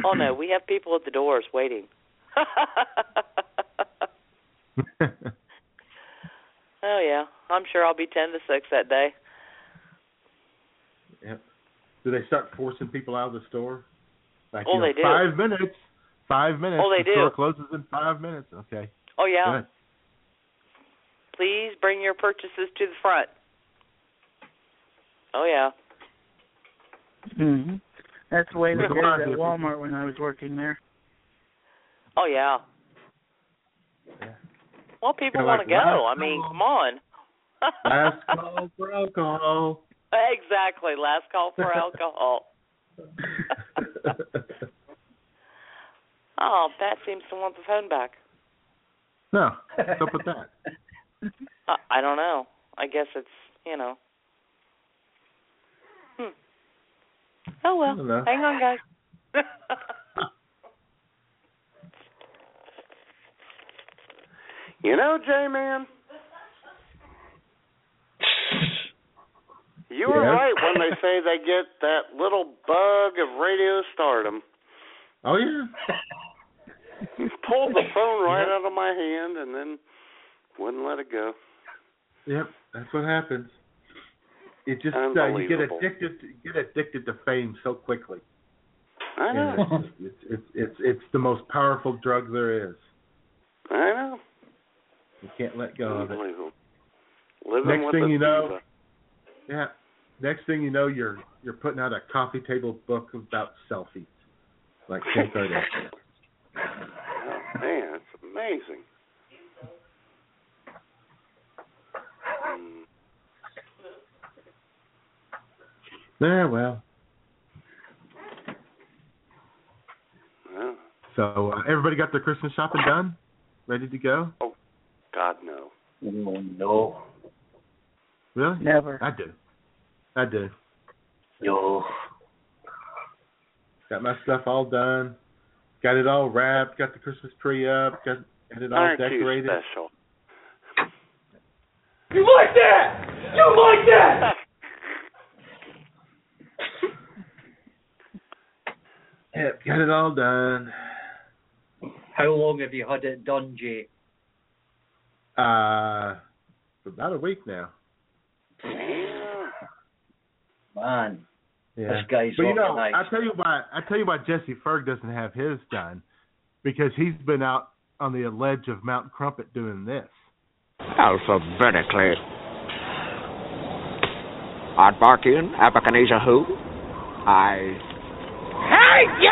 Oh no, we have people at the doors waiting. oh yeah, I'm sure I'll be ten to six that day. yep. Do they start forcing people out of the store? Like Oh, you know, they do. five minutes. Five minutes. Oh, they the do. store closes in five minutes. Okay. Oh yeah. Good. Please bring your purchases to the front. Oh yeah. hmm That's the way they Yeah, did it at. Walmart when I was working there. Oh yeah. Well, people want like to go. last I mean, come on. Last call for alcohol. Exactly. Last call for alcohol. Oh, Pat seems to want the phone back. no. What's up with that? Uh, I don't know. I guess it's you know. Hmm. Oh well. I don't know. Hang on, guys. You know, J Man, you were Yes? right when they say they get that little bug of radio stardom. Oh yeah. He pulled the phone right out of my hand and then wouldn't let it go. Yep, that's what happens. It just uh, you get addicted to, get addicted to fame so quickly. I know. It's, it's it's it's it's the most powerful drug there is. I know. You can't let go of it. Living Next with thing you know, diva. Yeah. Next thing you know, you're you're putting out a coffee table book about selfies, like Kim Kardashian. Man, it's amazing. Mm. Yeah, well. Yeah. So uh, everybody got their Christmas shopping done, ready to go. Oh, God no. Oh no. Really? Never. I do. I do. No. Got my stuff all done. Got it all wrapped. Got the Christmas tree up. Got, got it all Aren't decorated. you special? You like that? You like that? Yep, got it all done. How long have you had it done, Jay? Uh, for about a week now. Man, Yeah. this guy's but you know, organized. I tell you why. I tell you why Jesse Ferg doesn't have his done, because he's been out on the ledge of Mount Crumpet doing this. Alphabetically. Aardvarkian, Abacanesia who? I hate you!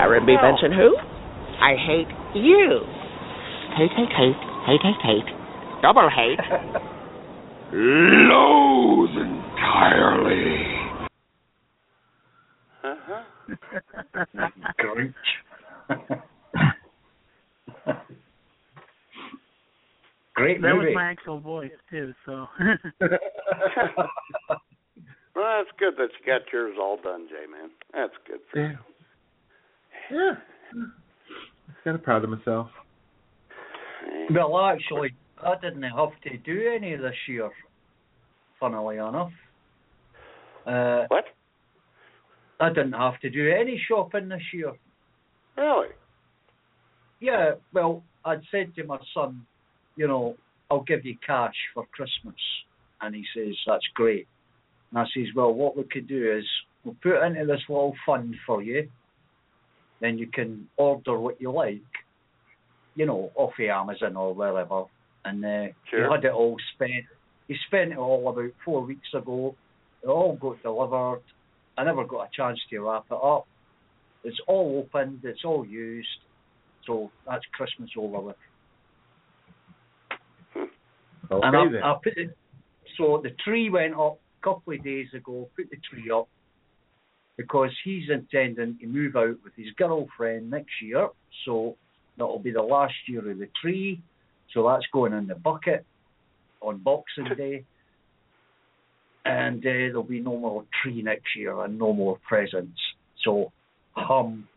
Aaron B. Benson who? I hate you. Hate, hate, hate, hate, hate, hate double hate. Loathe entirely. Uh-huh. Great that movie. That was my actual voice too, so. well, that's good that you got yours all done, Jay. Man, that's good for yeah. you. Yeah, kind of proud of myself. Well, actually, I didn't have to do any this year. Funnily enough. Uh, what? I didn't have to do any shopping this year. Really? Yeah, well, I'd said to my son, you know, I'll give you cash for Christmas. And he says, that's great. And I says, well, what we could do is we'll put into this little fund for you. Then you can order what you like, you know, off of Amazon or wherever. And uh, Sure. he had it all spent. He spent it all about four weeks ago. It all got delivered. I never got a chance to wrap it up. It's all opened. It's all used. So that's Christmas over with. Okay and I, then. I put it, so the tree went up a couple of days ago. Put the tree up because he's intending to move out with his girlfriend next year. So that'll be the last year of the tree. So that's going in the bucket on Boxing Day. And uh, there'll be no more tree next year and no more presents. So hum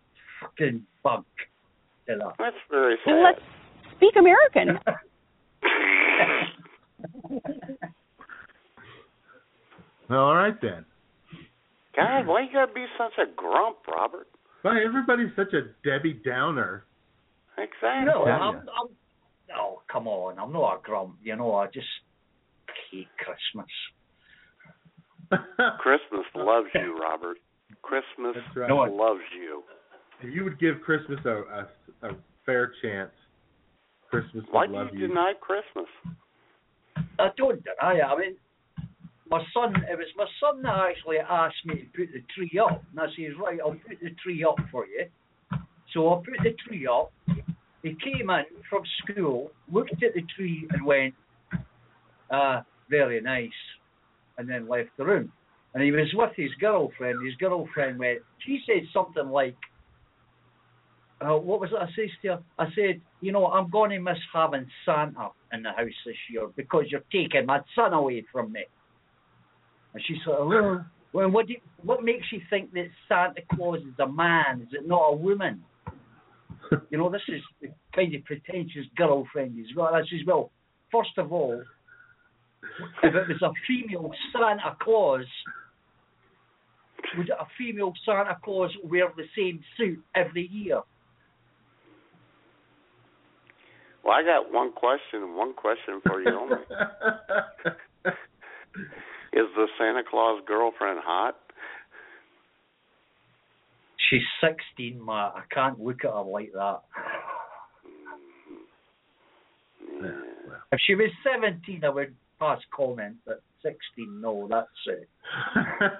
fucking bunk to that. That's very sad. Let's speak American. Well, all right then. God, why you gotta be such a grump, Robert? Why everybody's such a Debbie Downer? Exactly. No, I'm, I'm, no, come on. I'm not a grump. You know, I just hate Christmas. Christmas loves you, Robert. Christmas right. loves you. If you would give Christmas a, a, a fair chance, Christmas would Why do love you you. deny Christmas? I don't deny it. I mean, my son, it was my son that actually asked me to put the tree up. And I says, right, I'll put the tree up for you. So I put the tree up. He came in from school, looked at the tree and went, ah, very nice, and then left the room. And he was with his girlfriend. His girlfriend went, she said something like, uh, what was it I said to her? I said, you know, I'm going to miss having Santa in the house this year because you're taking my son away from me. And she said, well, what, do you, what makes you think that Santa Claus is a man? Is it not a woman? you know, this is the kind of pretentious girlfriend he's got. I says, well, first of all, if it was a female Santa Claus, would a female Santa Claus wear the same suit every year? Well, I got one question and one question for you only. Is the Santa Claus girlfriend hot? She's 16, Matt. I can't look at her like that. If she was 17, I would pass comment, but 16, no, that's it.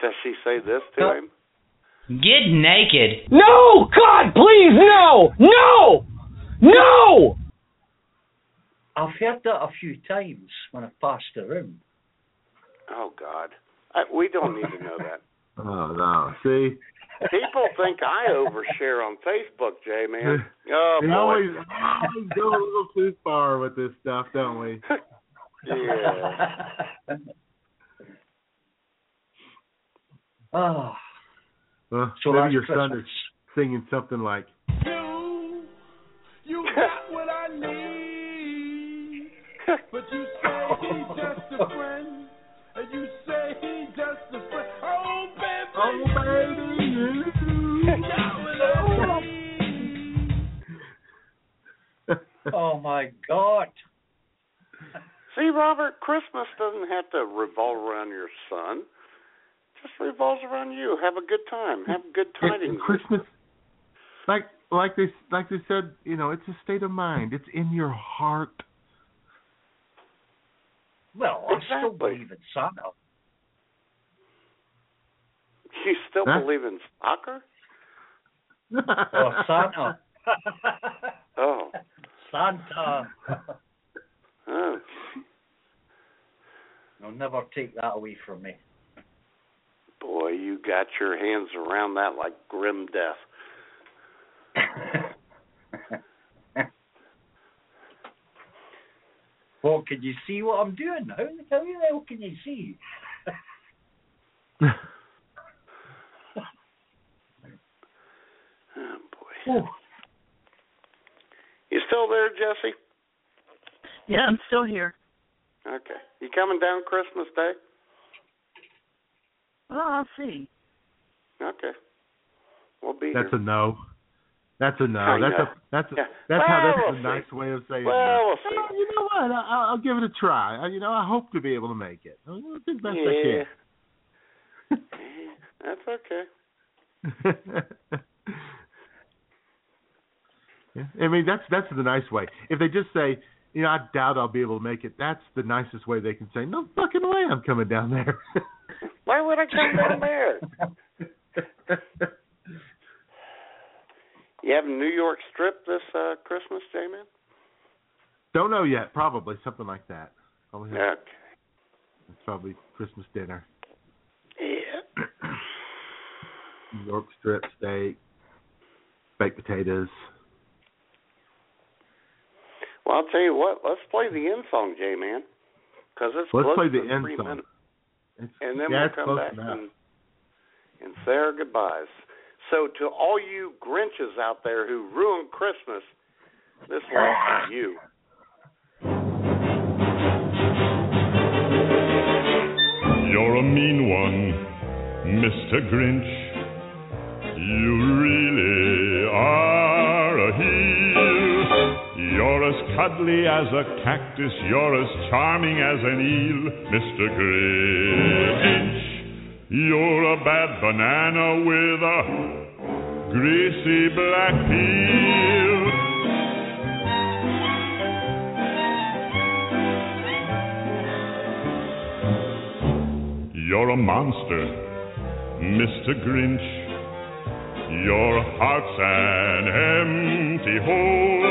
Does she say this to him? Get naked. No! God, please, no! No! No! I've heard that a few times when I've passed the room. Oh God, I, we don't need to know that. Oh no! See, People think I overshare on Facebook, Jay man. Oh we boy. always, always go a little too far with this stuff, don't we? Yeah. Ah, Well, So maybe that's your son is singing something like, You got what I need. But you say he's just a friend. And you say he's just a friend. Oh, baby. "Oh baby, You got what oh my God. See, Robert, Christmas doesn't have to revolve around your son. Just revolves around you. Have a good time. Have a good And- tidings. and Christmas, like like they like they said, you know, it's a state of mind. It's in your heart. Well, I still believe in Santa. You still Huh? believe in soccer? Oh, Santa. Oh. Santa. oh. You'll never take that away from me. Boy, you got your hands around that like grim death. well, can you see what I'm doing? How the hell the hell can you see? Oh boy. You still there, Jesse? Yeah, I'm still here. Okay. You coming down Christmas Day? Well, I'll see. Okay. We'll be That's here. a no. That's a no. That's a that's Yeah. that's how that's we'll a see. nice way of saying Well, we'll see. Well, you know what? I, I'll give it a try. I, you know, I hope to be able to make it. I'll do the best yeah. I That's okay. Yeah. I mean, that's that's the nice way. If they just say, you know, I doubt I'll be able to make it, that's the nicest way they can say, no fucking way, I'm coming down there. Why would I come down there? You having New York Strip this uh Christmas, J-Man? Don't know yet. Probably something like that. Probably have- Okay. it's probably Christmas dinner. Yeah. New York strip steak, baked potatoes. Well, I'll tell you what. Let's play the end song, J-Man, because it's Let's play the end song. minutes, and then yeah, we'll come back enough. and and say our goodbyes. So, to all you Grinches out there who ruined Christmas, this one's for you. You're a mean one, Mr. Grinch. You really are a heel. You're as cuddly as a cactus, you're as charming as an eel, Mr. Grinch. You're a bad banana with a greasy black peel. You're a monster, Mr. Grinch. Your heart's an empty hole.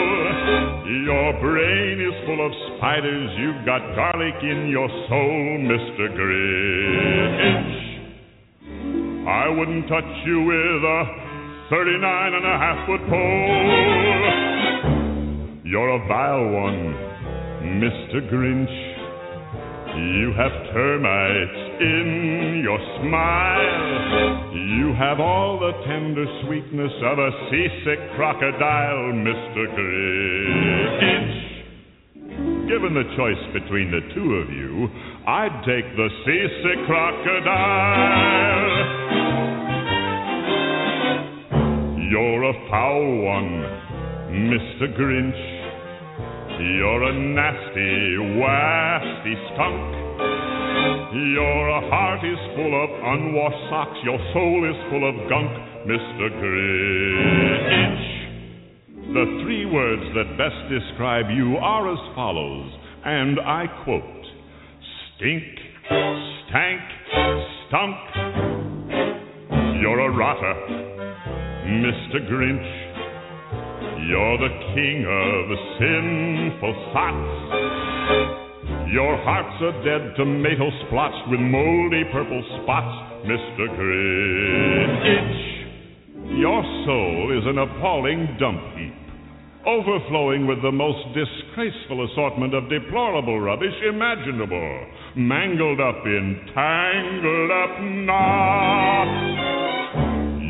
Your brain is full of spiders. You've got garlic in your soul, Mr. Grinch. I wouldn't touch you with a 39 and a half foot pole. You're a vile one, Mr. Grinch. You have termites in your smile. You have all the tender sweetness of a seasick crocodile, Mr. Grinch. Given the choice between the two of you, I'd take the seasick crocodile. You're a foul one, Mr. Grinch. You're a nasty, wasty skunk. Your heart is full of unwashed socks. Your soul is full of gunk, Mr. Grinch. The three words that best describe you are as follows, and I quote Stink, stank, stunk. You're a rotter, Mr. Grinch. You're the king of sinful thoughts. Your heart's a dead tomato splotched with moldy purple spots, Mr. Grinch. Your soul is an appalling dump heap, overflowing with the most disgraceful assortment of deplorable rubbish imaginable, mangled up in tangled up knots.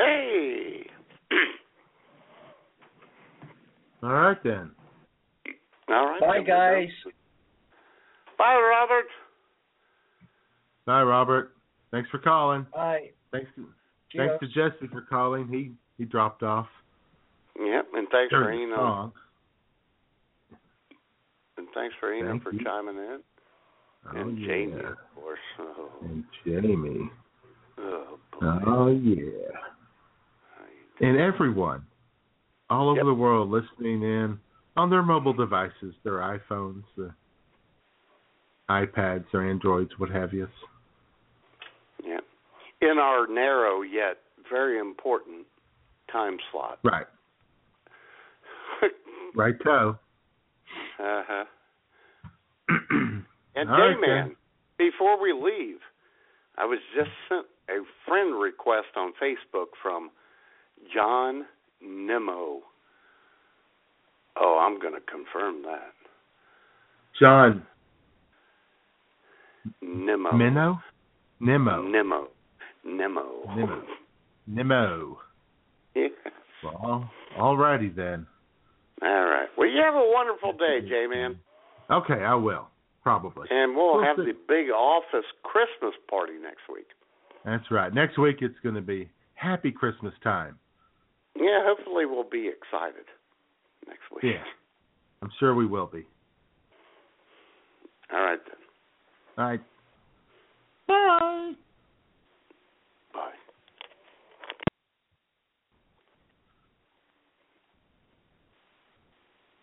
Hey. All right then. All right. Bye, then guys. Bye, Robert. Bye, Robert. Thanks for calling. Bye. Thanks to Cheers. thanks to Jesse for calling. He he dropped off. Yep, and thanks for during the Eno. song. And thanks for Eno Thank for you. chiming in. Oh, and yeah. Jamie, of course. Oh, And Jamie. oh, boy. Oh yeah. And everyone all over Yep. the world listening in on their mobile devices, their iPhones, their iPads, their Androids, what have you. Yeah. In our narrow yet very important time slot. Right. Right toe. Uh-huh. And All right, J-Man, before we leave, I was just sent a friend request on Facebook from John Nemo. Oh, I'm going to confirm that. John Nemo. Minnow? Nemo. Nemo. Nemo. Nemo. Nemo. Yeah. Well, all righty then. All right. Well, you have a wonderful day, J-Man. Okay, I will. Probably. And we'll We'll have see. the big office Christmas party next week. That's right. Next week it's going to be happy Christmas time. Yeah, hopefully we'll be excited next week. Yeah, I'm sure we will be. All right then. All right. Bye.